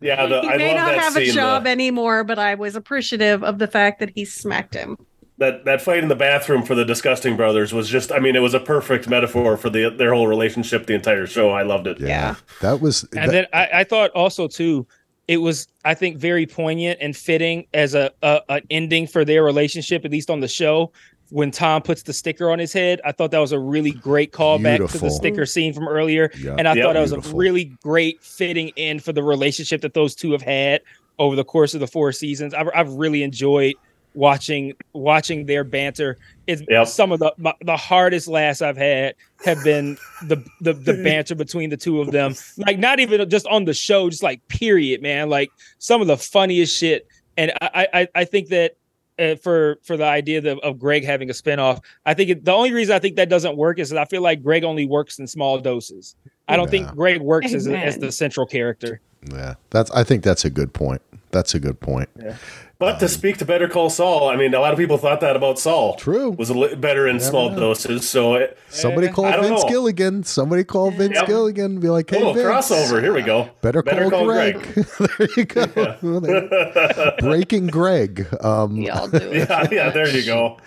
yeah. The, he I may love not that have scene. a job the- anymore, but I was appreciative of the fact that he smacked him. That that fight in the bathroom for the disgusting brothers was just i mean it was a perfect metaphor for the their whole relationship the entire show i loved it Yeah, Yeah. that was. And that- then I, I thought also too, it was I think very poignant and fitting as a, a an ending for their relationship, at least on the show. When Tom puts the sticker on his head, I thought that was a really great callback to the sticker scene from earlier, Yeah. and I Yep. thought that was a really great fitting end for the relationship that those two have had over the course of the four seasons. I've, I've really enjoyed watching watching their banter. is Yep. some of the my, the hardest laughs I've had have been the, the the banter between the two of them. Like not even just on the show, just like period, man. Like some of the funniest shit. And I I I think that. Uh, for for the idea of, of Greg having a spinoff, I think it, the only reason I think that doesn't work is that I feel like Greg only works in small doses. I don't Yeah. think Greg works as, as the central character. yeah, that's. I think that's a good point. That's a good point. But to speak to better call saul i mean a lot of people thought that about saul True. was a li- better in small know. doses so it, Somebody call Vince know. Gilligan. Somebody call Vince Yep. Gilligan. and Be like, hey, oh Vince. crossover here we go Better, Better call, call Greg. there you go. Breaking Greg. Um, Y'all do it. yeah yeah there you go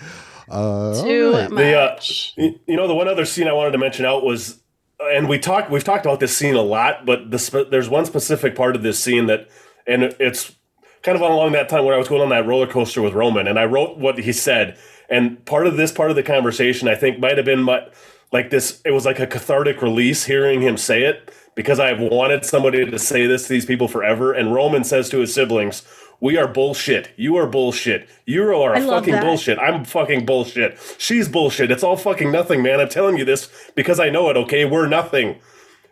uh, Too all right. The, uh, much. Y- You know, the one other scene I wanted to mention out was, and we talked, we've talked about this scene a lot, but the spe- there's one specific part of this scene that, and it's kind of along that time when I was going on that roller coaster with Roman, and I wrote what he said, and part of this part of the conversation I think might have been my, like this, it was like a cathartic release hearing him say it because I've wanted somebody to say this to these people forever, and Roman says to his siblings. We are bullshit. You are bullshit. You are a I fucking that. bullshit. I'm fucking bullshit. She's bullshit. It's all fucking nothing, man. I'm telling you this because I know it, okay? We're nothing.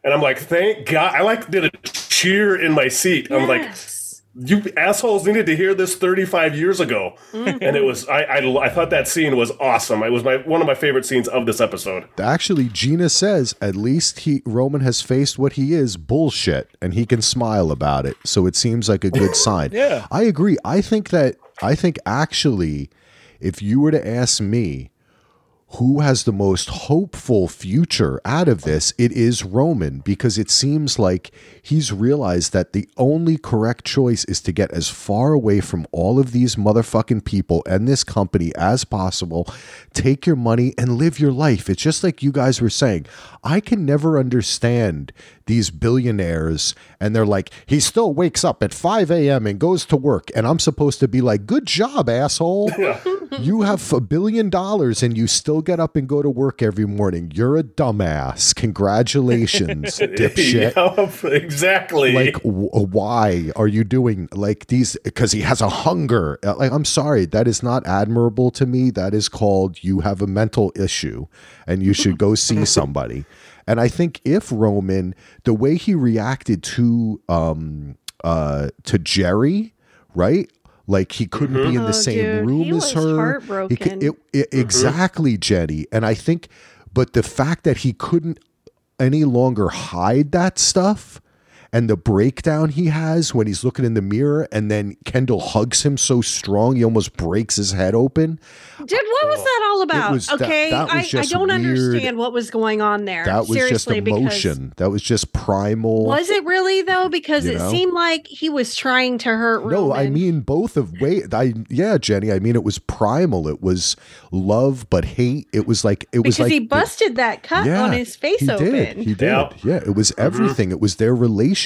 And I'm like, thank God. I like did a cheer in my seat. I'm like, Yes. You assholes needed to hear this 35 years ago. Mm-hmm. And it was, I, I, I thought that scene was awesome. It was my one of my favorite scenes of this episode. Actually, Gina says at least he Roman has faced what he is bullshit, and he can smile about it. So it seems like a good sign. Yeah. I agree. I think that I think actually, if you were to ask me who has the most hopeful future out of this, it is Roman because it seems like he's realized that the only correct choice is to get as far away from all of these motherfucking people and this company as possible. Take your money and live your life. It's just like you guys were saying. I can never understand these billionaires and they're like, he still wakes up at 5 a.m. and goes to work. And I'm supposed to be like, good job, asshole. you have a billion dollars and you still get up and go to work every morning. You're a dumbass. Congratulations, dipshit. Yeah, exactly. Like, w- why are you doing like these? Because he has a hunger. Uh, Like, I'm sorry, that is not admirable to me. That is called you have a mental issue and you should go see somebody. And I think if Roman, the way he reacted to um uh to Jerry, right? Like he couldn't be in the Oh, same dude, room he as was her. He could- it- it- exactly, Jenni. And I think, but the fact that he couldn't any longer hide that stuff and the breakdown he has when he's looking in the mirror and then Kendall hugs him so strong he almost breaks his head open. Dude, what was that all about? was- okay, that was I, I don't weird. understand what was going on there. That was just Seriously, because- emotion. That was just primal. Was it really though? Because You it know? seemed like he was trying to hurt No, I mean both of way. I yeah, Jenni. I mean it was primal. It was love, but hate. It was like it was because like he busted that cut on his face he open. Did. He did. Yeah. Yeah, it was mm-hmm. everything. It was their relationship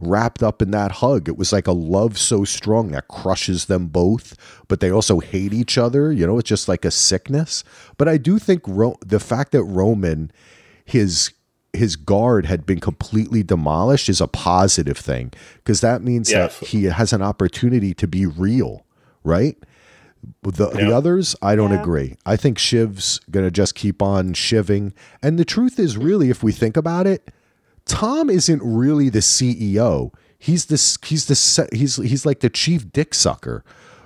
wrapped up in that hug. It was like a love so strong that crushes them both, but they also hate each other. You know, it's just like a sickness. But I do think Ro- the fact that Roman, his his guard had been completely demolished is a positive thing because that means Yes. that he has an opportunity to be real, right? The, the others, I don't Yeah. agree. I think Shiv's going to just keep on shiving. And the truth is, really, if we think about it, Tom isn't really the CEO. He's this. He's the. He's he's like the chief dick sucker,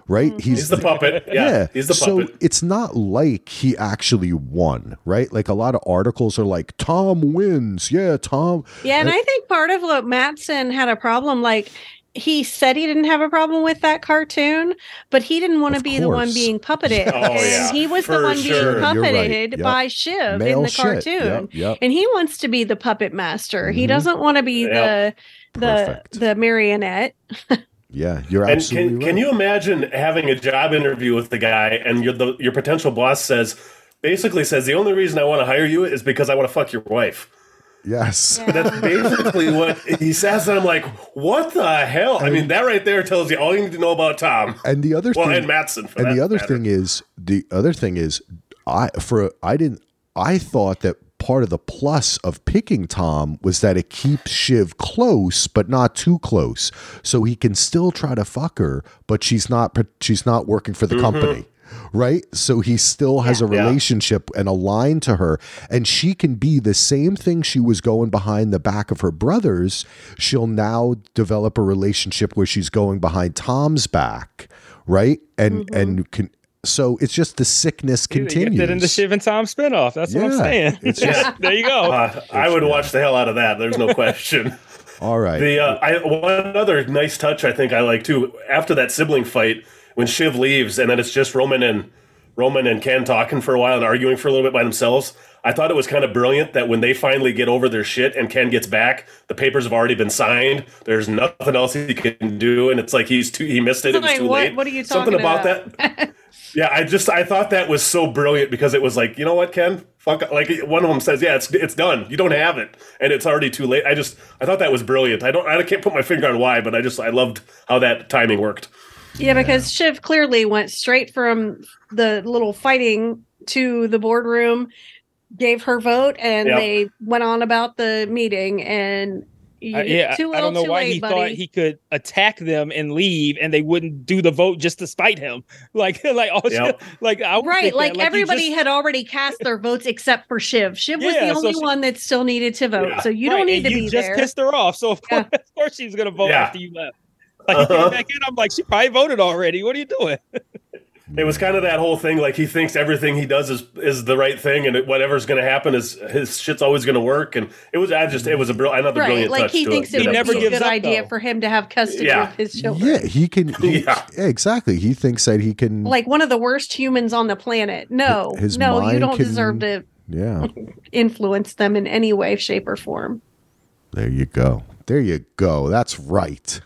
right? Mm-hmm. he's the puppet. Yeah, he's the so puppet. it's not like he actually won, right? Like a lot of articles are like Tom wins. Yeah, Tom. Yeah, and I think part of what Matsson had a problem, like he said he didn't have a problem with that cartoon, but he didn't want to Of be the one being puppeted. Oh, and yeah, he was the one sure. being You're right. puppeted Yep. by Shiv in the cartoon. Yep, yep. And he wants to be the puppet master. He Mhm. doesn't want to be Yeah. the the Perfect. the marionette. Yeah, you're And absolutely can, right. can you imagine having a job interview with the guy and your the, your potential boss says basically says the only reason I want to hire you is because I want to fuck your wife. Yes. That's basically what he says, and I'm like, what the hell? I mean, that right there tells you all you need to know about Tom. And the other Well, thing, and Matsson. And that the other matter. thing is the other thing is I for I didn't I thought that part of the plus of picking Tom was that it keeps Shiv close but not too close so he can still try to fuck her but she's not she's not working for the mm-hmm. company right so he still has a Mm-hmm. Yeah. relationship and a line to her and she can be the same thing she was going behind the back of her brothers she'll now develop a relationship where she's going behind Tom's back right and Mm-hmm. and can so it's just the sickness You continues get that in the Shiv and Tom spinoff. That's what I'm saying. it's just- there you go. Uh, I would watch the hell out of that. There's no question. all right The uh, I, one other nice touch I think I like too. After that sibling fight, when Shiv leaves, and then it's just Roman and Roman and Ken talking for a while and arguing for a little bit by themselves. I thought it was kind of brilliant that when they finally get over their shit and Ken gets back, the papers have already been signed. There's nothing else he can do, and it's like he's too he missed it. It was Like, too what- late. what are you Something talking about, about? that. Yeah, I just I thought that was so brilliant because it was like, you know what, Ken? Fuck like one of them says, Yeah, it's it's done. You don't have it. And it's already too late. I just I thought that was brilliant. I don't I can't put my finger on why, but I just I loved how that timing worked. Yeah, because Shiv clearly went straight from the little fighting to the boardroom, gave her vote, and Yep. they went on about the meeting. And you, Uh, yeah, too I don't know why late, he buddy. thought he could attack them and leave, and they wouldn't do the vote just to spite him. Like, like, oh, Yep. like, I would Right, think that, like, everybody just- had already cast their votes except for Shiv. Shiv was Yeah, the so only she- one that still needed to vote, Yeah. so you right, don't need and to you be just there. pissed her off, so of course, Yeah. of course she was gonna vote Yeah. after you left. Like, Uh-huh. came back in, I'm like, she probably voted already. What are you doing? It was kind of that whole thing, like he thinks everything he does is is the right thing, and it, whatever's going to happen is his shit's always going to work. And it was, I just, it was a bri- another Right, brilliant like touch. he to thinks it. it would never be a gives good up, idea though. for him to have custody Yeah. of his children. yeah he can he, Yeah. yeah, exactly he thinks that he can Like one of the worst humans on the planet. No, His no, you don't can- deserve to yeah influence them in any way, shape, or form. there you go there you go that's right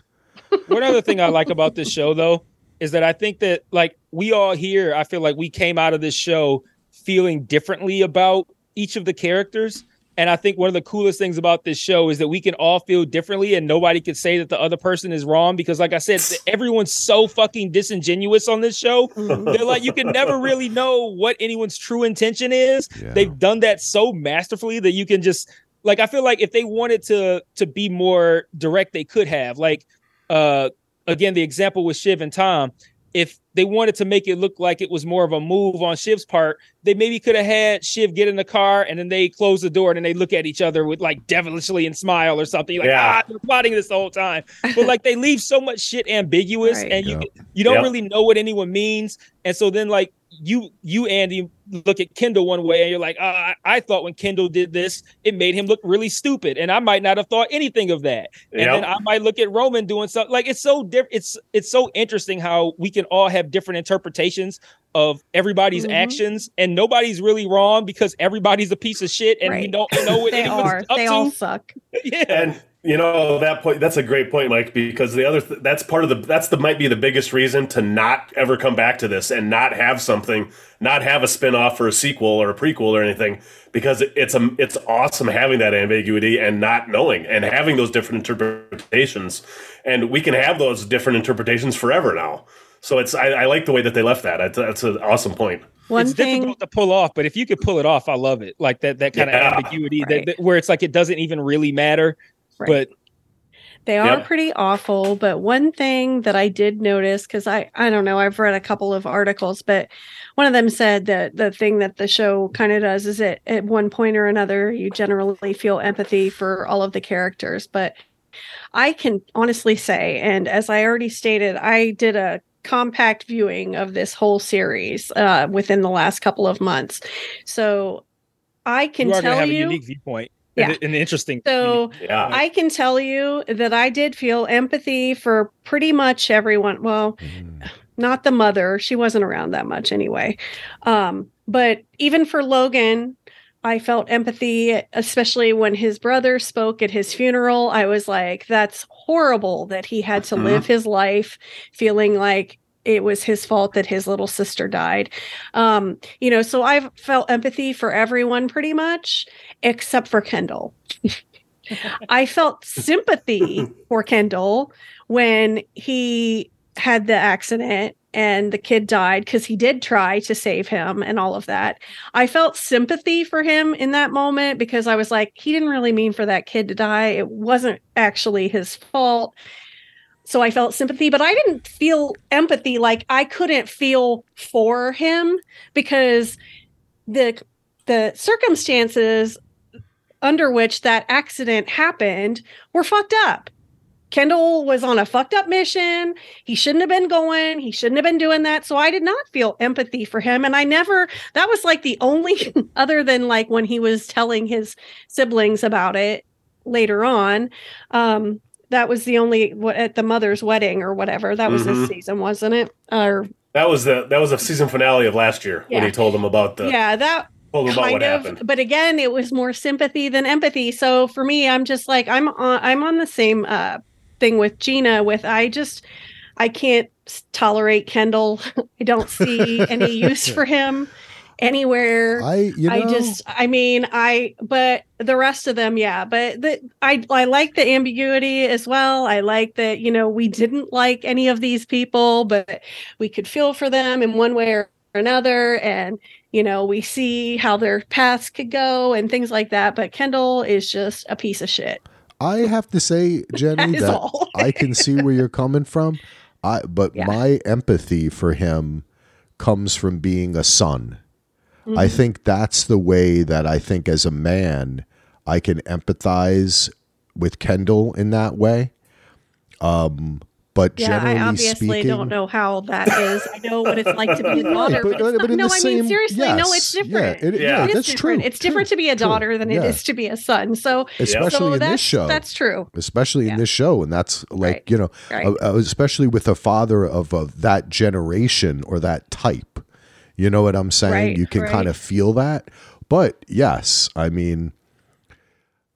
One other thing I like about this show, though, is that I think that like we all here, I feel like we came out of this show feeling differently about each of the characters. And I think one of the coolest things about this show is that we can all feel differently and nobody could say that the other person is wrong because, like I said, everyone's so fucking disingenuous on this show. Mhm. They're like, you can never really know what anyone's true intention is. Yeah. They've done that so masterfully that you can just like I feel like if they wanted to to be more direct, they could have. Like uh again, the example with Shiv and Tom, if they wanted to make it look like it was more of a move on Shiv's part, they maybe could have had Shiv get in the car and then they close the door and then they look at each other with like devilishly and smile or something. You're like, Yeah. ah, they're plotting this the whole time. But like they leave so much shit ambiguous Right. and you Yeah. you don't Yep. really know what anyone means. And so then like you you Andy look at Kendall one way and you're like, uh, I, I thought when Kendall did this, it made him look really stupid, and I might not have thought anything of that. And Yep. then I might look at Roman doing something like it's so different. It's it's so interesting how we can all have different interpretations of everybody's Mhm. actions, and nobody's really wrong because everybody's a piece of shit, and we don't know what They anyone's are. up They to. all suck. yeah, And you know that point. That's a great point, Mike. Because the other th- that's part of the that's the might be the biggest reason to not ever come back to this and not have something, not have a spin off or a sequel or a prequel or anything. Because it's a it's awesome having that ambiguity and not knowing and having those different interpretations, and we can have those different interpretations forever now. So it's I, I like the way that they left that. That's, that's an awesome point. One it's thing, difficult to pull off, but if you could pull it off, I love it. Like that that kind Yeah. of ambiguity Right. that, that- where it's like it doesn't even really matter. Right. But they are Yep. pretty awful. But one thing that I did notice, because I, I don't know, I've read a couple of articles, but one of them said that the thing that the show kind of does is it at one point or another, you generally feel empathy for all of the characters. But I can honestly say, and as I already stated, I did a compact viewing of this whole series uh, within the last couple of months. So I can you tell you. a unique viewpoint. Yeah. and, and interesting. so Yeah. I can tell you that I did feel empathy for pretty much everyone. Well, Mm. not the mother. She wasn't around that much anyway. Um, but even for Logan, I felt empathy, especially when his brother spoke at his funeral. I was like, that's horrible that he had to Mhm. live his life feeling like it was his fault that his little sister died. Um, you know, so I've felt empathy for everyone pretty much, except for Kendall. I felt sympathy for Kendall when he had the accident and the kid died because he did try to save him and all of that. I felt sympathy for him in that moment because I was like, he didn't really mean for that kid to die. It wasn't actually his fault. So I felt sympathy, but I didn't feel empathy. Like I couldn't feel for him because the the circumstances under which that accident happened were fucked up. Kendall was on a fucked up mission. He shouldn't have been going. He shouldn't have been doing that. So I did not feel empathy for him. And I never, that was like the only, other than like when he was telling his siblings about it later on. Um, that was the only what at the mother's wedding or whatever. That was Mhm. this season, wasn't it? Or That was the that was the season finale of last year when he told them about the yeah, that told them about what of happened. but again it was more sympathy than empathy so for me i'm just like i'm on i'm on the same uh thing with gina with i just i can't tolerate kendall i don't see any use for him anywhere I you know I just, I mean, I, but the rest of them, yeah. But the, I, I like the ambiguity as well. I like that, you know, we didn't like any of these people, but we could feel for them in one way or another. And, you know, we see how their paths could go and things like that. But Kendall is just a piece of shit. I have to say, Jenni, is that. I can see where you're coming from. I but Yeah. my empathy for him comes from being a son. I Mhm. think that's the way that I think as a man I can empathize with Kendall in that way. Um but Yeah, I obviously speaking, don't know how that is. I know what it's like to be a daughter. but- but, but not- no, I same- mean seriously, no, yes, it's yeah, different. it- yeah, It is different. true, It's different true, to be a true, daughter than yeah. it is to be a son. So, especially so in that's this show. that's true. especially in this show and that's like Right. you know Right. uh, uh, especially with a father of, of that generation or that type you know what i'm saying Right, you can right. kind of feel that but yes i mean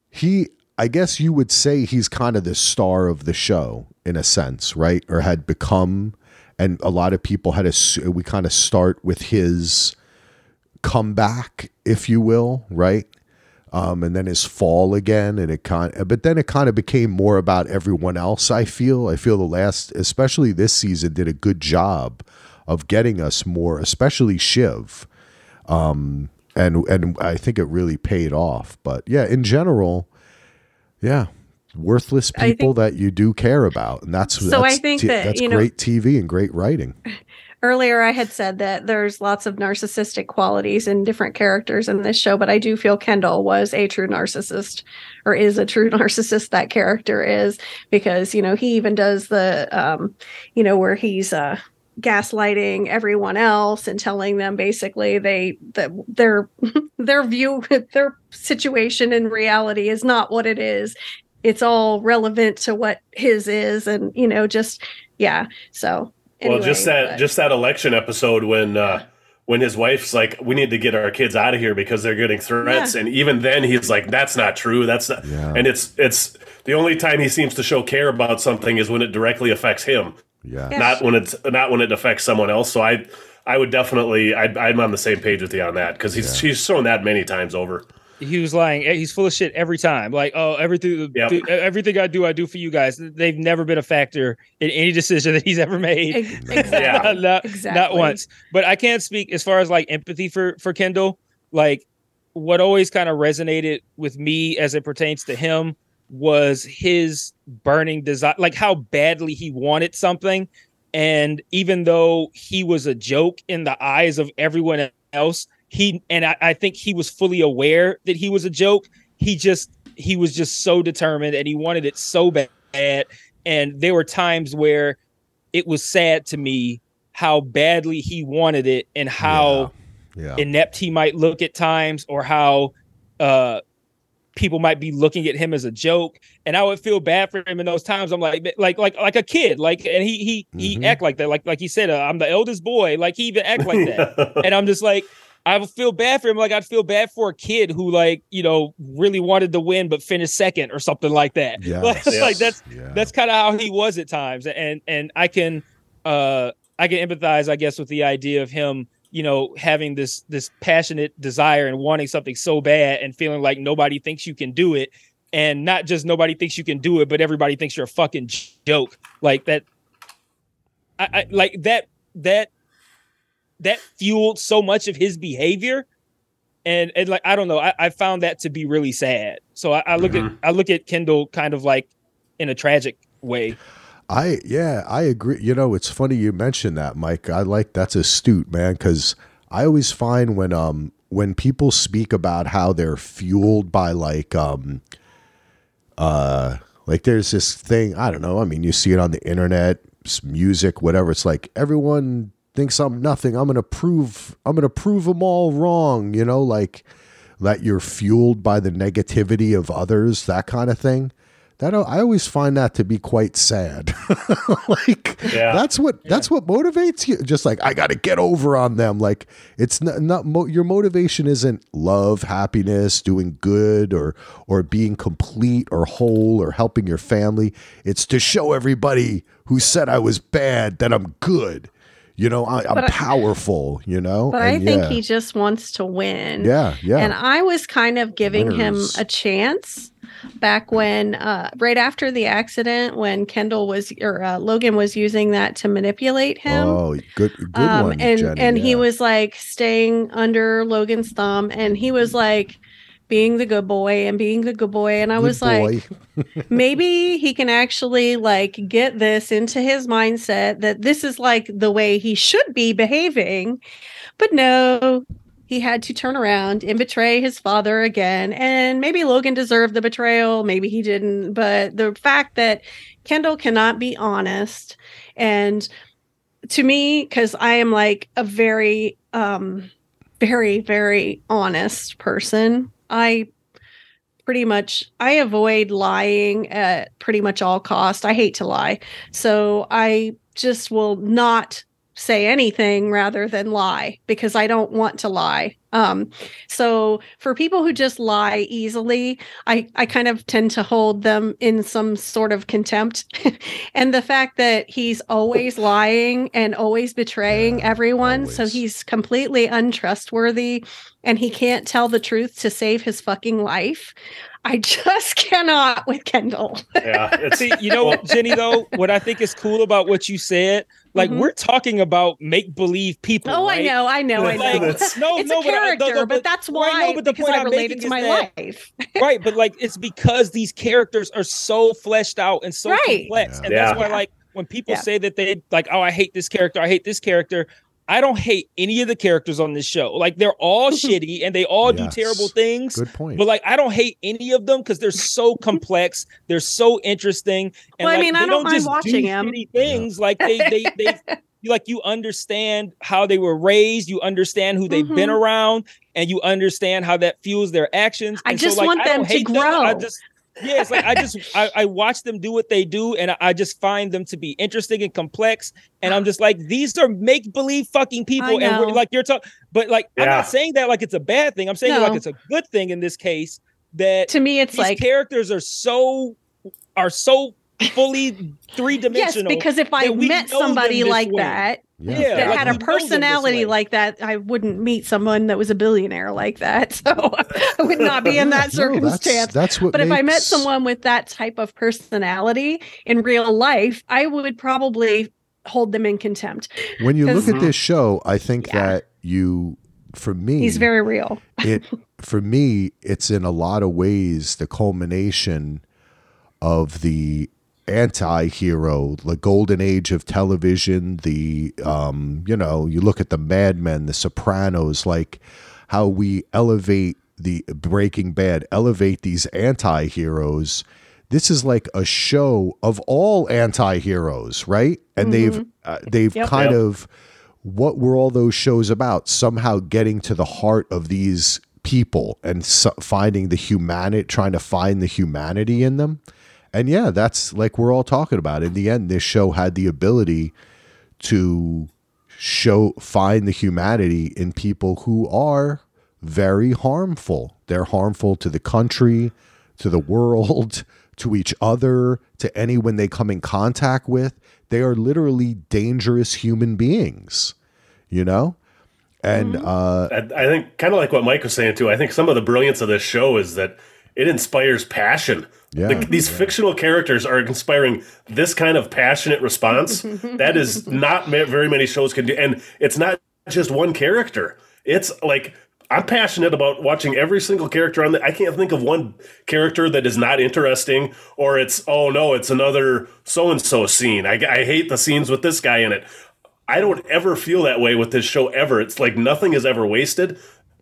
he i guess you would say he's kind of the star of the show in a sense right or had become and a lot of people had a we kind of start with his comeback if you will right um, and then his fall again, and it kind. But then it kind of became more about everyone else. I feel. I feel the last, especially this season, did a good job of getting us more, especially Shiv, um, and and I think it really paid off. But yeah, in general, yeah, worthless people think- that you do care about, and that's So I think t- that, that's you know- great TV and great writing. Earlier, I had said that there's lots of narcissistic qualities in different characters in this show, but I do feel Kendall was a true narcissist or is a true narcissist. That character is because, you know, he even does the, um, you know, where he's, uh, gaslighting everyone else and telling them basically they that their their view their situation in reality is not what it is it's all relevant to what his is and you know just yeah so well, just that but- just that election episode when uh, when his wife's like, "We need to get our kids out of here because they're getting threats," and even then he's like, "That's not true. That's not." Yeah. And it's it's the only time he seems to show care about something is when it directly affects him, Yeah. Yeah. not when it's not when it affects someone else. So I I would definitely I, I'm on the same page with you on that because he's he's shown that many times over. he was lying. He's full of shit every time. Like, oh, everything, Yep. do- everything I do, I do for you guys. They've never been a factor in any decision that he's ever made. Exactly. Yeah. not, not once. But I can't speak as far as like empathy for for Kendall. Like, what always kind of resonated with me as it pertains to him was his burning desire, like how badly he wanted something, and even though he was a joke in the eyes of everyone else, he and I, I think he was fully aware that he was a joke. He just he was just so determined and he wanted it so bad. And there were times where it was sad to me how badly he wanted it and how Yeah. inept he might look at times or how uh people might be looking at him as a joke and i would feel bad for him in those times i'm like like like like a kid like and he he Mhm. he act like that like like he said uh, i'm the eldest boy like he even act like that and i'm just like I feel bad for him. Like I'd feel bad for a kid who like you know really wanted to win but finished second or something like that. Yes. Like, Yes. like that's Yeah. that's kind of how he was at times, and and I can uh I can empathize, I guess, with the idea of him, you know, having this this passionate desire and wanting something so bad and feeling like nobody thinks you can do it, and not just nobody thinks you can do it, but everybody thinks you're a fucking joke. Like that, I, I like that that that fueled so much of his behavior. And, and like I don't know, I, I found that to be really sad. So I, I look Mhm. at I look at Kendall kind of like in a tragic way. I yeah, I agree. You know, it's funny you mentioned that, Mike. I like that's astute, man, because I always find when um when people speak about how they're fueled by like um uh like there's this thing I don't know. I mean, you see it on the internet, music, whatever. It's like everyone thinks I'm nothing. I'm gonna prove I'm gonna prove them all wrong. You know, like that you're fueled by the negativity of others, that kind of thing. That I always find that to be quite sad. like Yeah. that's what that's what motivates you. Just like I got to get over on them. Like it's not, not mo- your motivation isn't love, happiness, doing good, or or being complete or whole or helping your family. It's to show everybody who said I was bad that I'm good. You know, I, I'm I- powerful. You know, But I think yeah. he just wants to win. yeah, yeah. And I was kind of giving Winners. him a chance back when, uh, right after the accident, when Kendall was or uh, Logan was using that to manipulate him. Oh, good, good um, one, and Jenni, and he was like staying under Logan's thumb, and he was like being the good boy and being the good boy, and I was like, maybe he can actually like get this into his mindset that this is like the way he should be behaving. But no he had to turn around and betray his father again and maybe logan deserved the betrayal maybe he didn't but the fact that kendall cannot be honest and to me because i am like a very um very very honest person i pretty much I avoid lying at pretty much all cost. I hate to lie. So I just will not say anything rather than lie because I don't want to lie. Um so for people who just lie easily, I I kind of tend to hold them in some sort of contempt. and the fact that he's always lying and always betraying Yeah, everyone, so he's completely untrustworthy and he can't tell the truth to save his fucking life. I just cannot with Kendall. Yeah, See, you know what, Jenni, though, what I think is cool about what you said, like Mhm. we're talking about make believe people. Oh, I know, I know, I know. That's- no, it's no, a but I- no, character, but, that's why right, no, but the because point I I'm relate making it to is my that- life. right, but like it's because these characters are so fleshed out and so Right. complex, and Yeah. that's why, like, when people Yeah. say that they like, oh, I hate this character, I hate this character. I don't hate any of the characters on this show. Like, they're all shitty and they all Yes. do terrible things. Good point. But like, I don't hate any of them because they're so complex. They're so interesting. And Well, I like, mean, I they don't mind just watching do 'em. shitty things. Like they, they, they, like you understand how they were raised. You understand who they've been Mhm. around, and you understand how that fuels their actions. I And so, just like, want I don't them to hate I grow. just. Yeah, it's like I just I, I watch them do what they do, and I, I just find them to be interesting and complex. And I'm just like, these are make believe fucking people, and we're like you're talking, but like I'm not saying that like it's a bad thing. I'm saying it like it's a good thing in this case that to me, it's these like characters are so are so fully three dimensional. yes, dimensional. because if I met somebody like way. that yeah. yeah, that like, had we a know them this personality like that, I wouldn't meet someone that was a billionaire like that. So I would not be in that No, that's, circumstance. that's what but if I met someone with that type of personality in real life, I would probably hold them in contempt. when you look at this show, I think Yeah. that you for me He's very real. it for me it's in a lot of ways the culmination of the anti-hero the golden age of television the um you know you look at the mad men the sopranos like how we elevate the breaking bad elevate these anti-heroes. This is like a show of all anti-heroes right? And they've uh, they've Yep. kind Yep. of what were all those shows about? Somehow getting to the heart of these people and so- finding the humanity trying to find the humanity in them and yeah that's like we're all talking about in the end this show had the ability to show find the humanity in people who are very harmful. They're harmful to the country, to the world, to each other, to anyone they come in contact with. They are literally dangerous human beings, you know? And uh, I, I think kind of like what Mike was saying too. I think some of the brilliance of this show is that it inspires passion. Yeah. The- these fictional characters are inspiring this kind of passionate response. that is not ma- very many shows can do, and it's not just one character. It's like I'm passionate about watching every single character on the. I can't think of one character that is not interesting, or it's oh no, it's another so and so scene. I, I hate the scenes with this guy in it. I don't ever feel that way with this show ever. It's like nothing is ever wasted.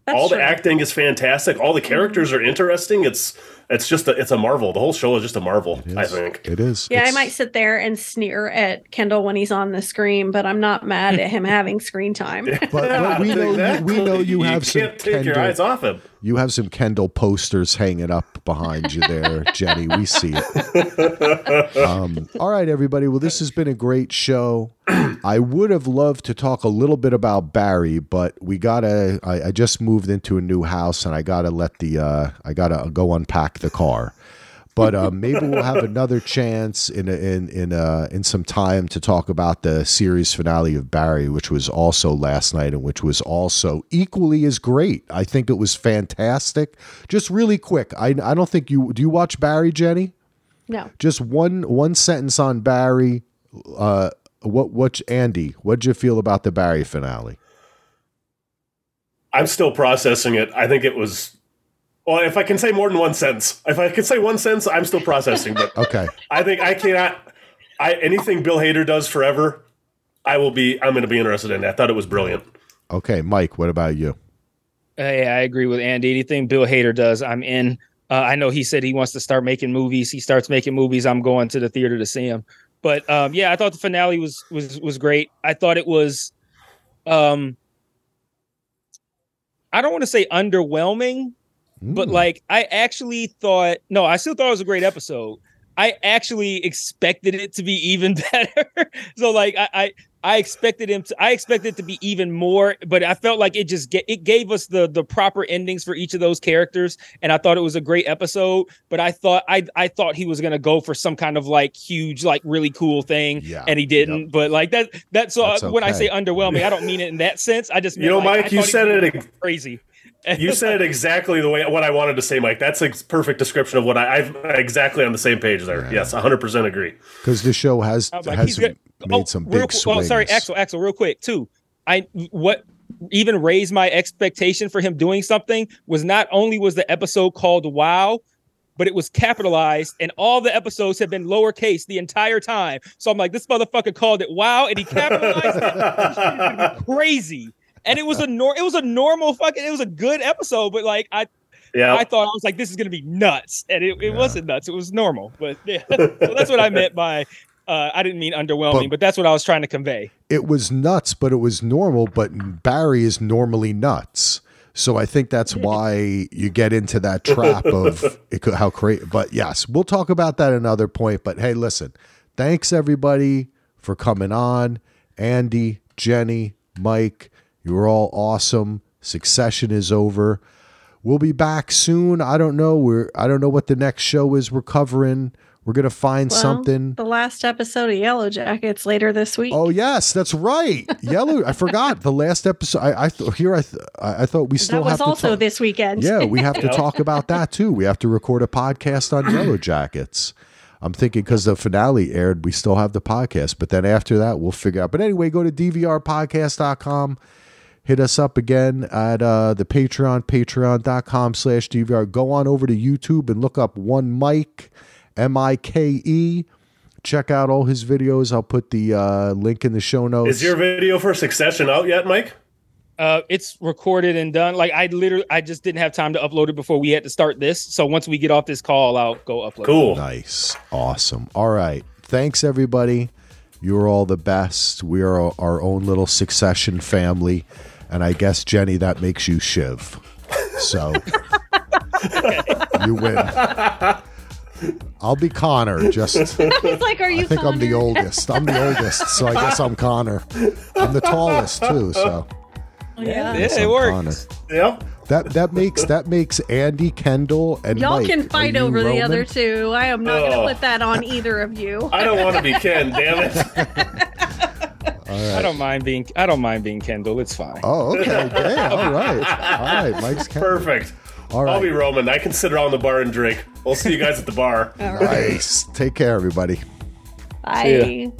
All the acting is fantastic. All the characters mm-hmm. are interesting. It's it's just a, it's a marvel. The whole show is just a marvel. I think. it is. Yeah, I might sit there and sneer at Kendall when he's on the screen, but I'm not mad at him having screen time. But, but we know you, we know you have some can't take your eyes off him. You have some Kendall posters hanging up behind you there, Jenni. We see it. Um, all right, everybody. Well, this has been a great show. I would have loved to talk a little bit about Barry, but we gotta. I, I just moved into a new house, and I gotta let the. Uh, I gotta go unpack the car. But uh, maybe we'll have another chance in in in uh, in some time to talk about the series finale of Barry, which was also last night and which was also equally as great. I think it was fantastic. Just really quick, I I don't think you do you watch Barry, Jenni? No. Just one one sentence on Barry. Uh, what what Andy? What'd you feel about the Barry finale? I'm still processing it. I think it was. Well, if I can say more than one sentence, if I can say one sentence, I'm still processing. But Okay, I think I cannot. I anything Bill Hader does forever, I will be. I'm going to be interested in. It. I thought it was brilliant. okay, Mike. What about you? Hey, I agree with Andy. Anything Bill Hader does, I'm in. Uh, I know he said he wants to start making movies. He starts making movies. I'm going to the theater to see him. But um, yeah, I thought the finale was was was great. I thought it was, um, I don't want to say underwhelming, but Mm. like I actually thought. No, I still thought it was a great episode. I actually expected it to be even better. so like I, I I expected him to I expected it to be even more, but I felt like it just get, it gave us the the proper endings for each of those characters and I thought it was a great episode, but I thought I I thought he was going to go for some kind of like huge like really cool thing Yeah. and he didn't. But like that that's so That's when I say okay. underwhelming, I don't mean it in that sense. I just You know, like, Mike, you said was it ex- crazy. You said it exactly the way what I wanted to say, Mike. That's a perfect description of what I, I've exactly on the same page there. Yes, 100 percent agree. because the show has oh, I was like, has he's made Oh, some real big qu- oh, swings. Oh, sorry, Axel. Axel, real quick too. I what even raised my expectation for him doing something was not only was the episode called Wow, but it was capitalized, and all the episodes have been lowercase the entire time. So I'm like, this motherfucker called it Wow, and he capitalized it. Crazy. And it was a nor it was a normal fucking it was a good episode, but like I Yeah, I thought I was like, this is gonna be nuts, and it, it Yeah. wasn't nuts. It was normal, but yeah. so that's what I meant by. Uh, I didn't mean underwhelming, But- but, that's what I was trying to convey. it was nuts, but it was normal. But Barry is normally nuts, so I think that's why you get into that trap of it could, how crazy. But yes, we'll talk about that another point. But hey, listen, thanks everybody for coming on. Andy, Jenni, Mike, you were all awesome. Succession is over. We'll be back soon. I don't know. We're I don't know what the next show is we're covering. We're gonna find Well, something. The last episode of Yellowjackets later this week. Oh yes, that's right. Yellow. I forgot the last episode. I, I th- here I th- I thought we still that was have to also talk- this weekend. Yeah, we have to talk about that too. We have to record a podcast on Yellowjackets. I'm thinking because the finale aired, we still have the podcast, but then after that, we'll figure out. But anyway, go to dvrpodcast.com. Hit us up again at uh, the Patreon, patreon.com slash DVR. Go on over to YouTube and look up one Mike, M I K E. Check out all his videos. I'll put the uh, link in the show notes. is your video for Succession out yet, Mike? Uh, it's recorded and done. Like I literally, I just didn't have time to upload it before we had to start this. So once we get off this call, I'll go upload. it. Cool. Nice. Awesome. All right. Thanks, everybody. You're all the best. We are our own little succession family. And I guess, Jenni, that makes you Shiv. So you win. I'll be Connor. Just It's like, are you? I think I'm the oldest. I'm the oldest, so I guess I'm Connor. I'm the tallest too, so oh, Yeah. Yeah, guess it I'm works. Connor. Yeah. That that makes that makes Andy Kendall and Y'all Mike. can fight you over the other two. I am not going Oh. to put that on either of you. I don't want to be Ken, damn it. I don't mind being. I don't mind being Kendall. It's fine. Oh, okay. Yeah, all right. All right. Mike's Kendall. Perfect. All I'll be right. Roman. I can sit around the bar and drink. We'll see you guys at the bar. All right. Nice. Take care, everybody. Bye.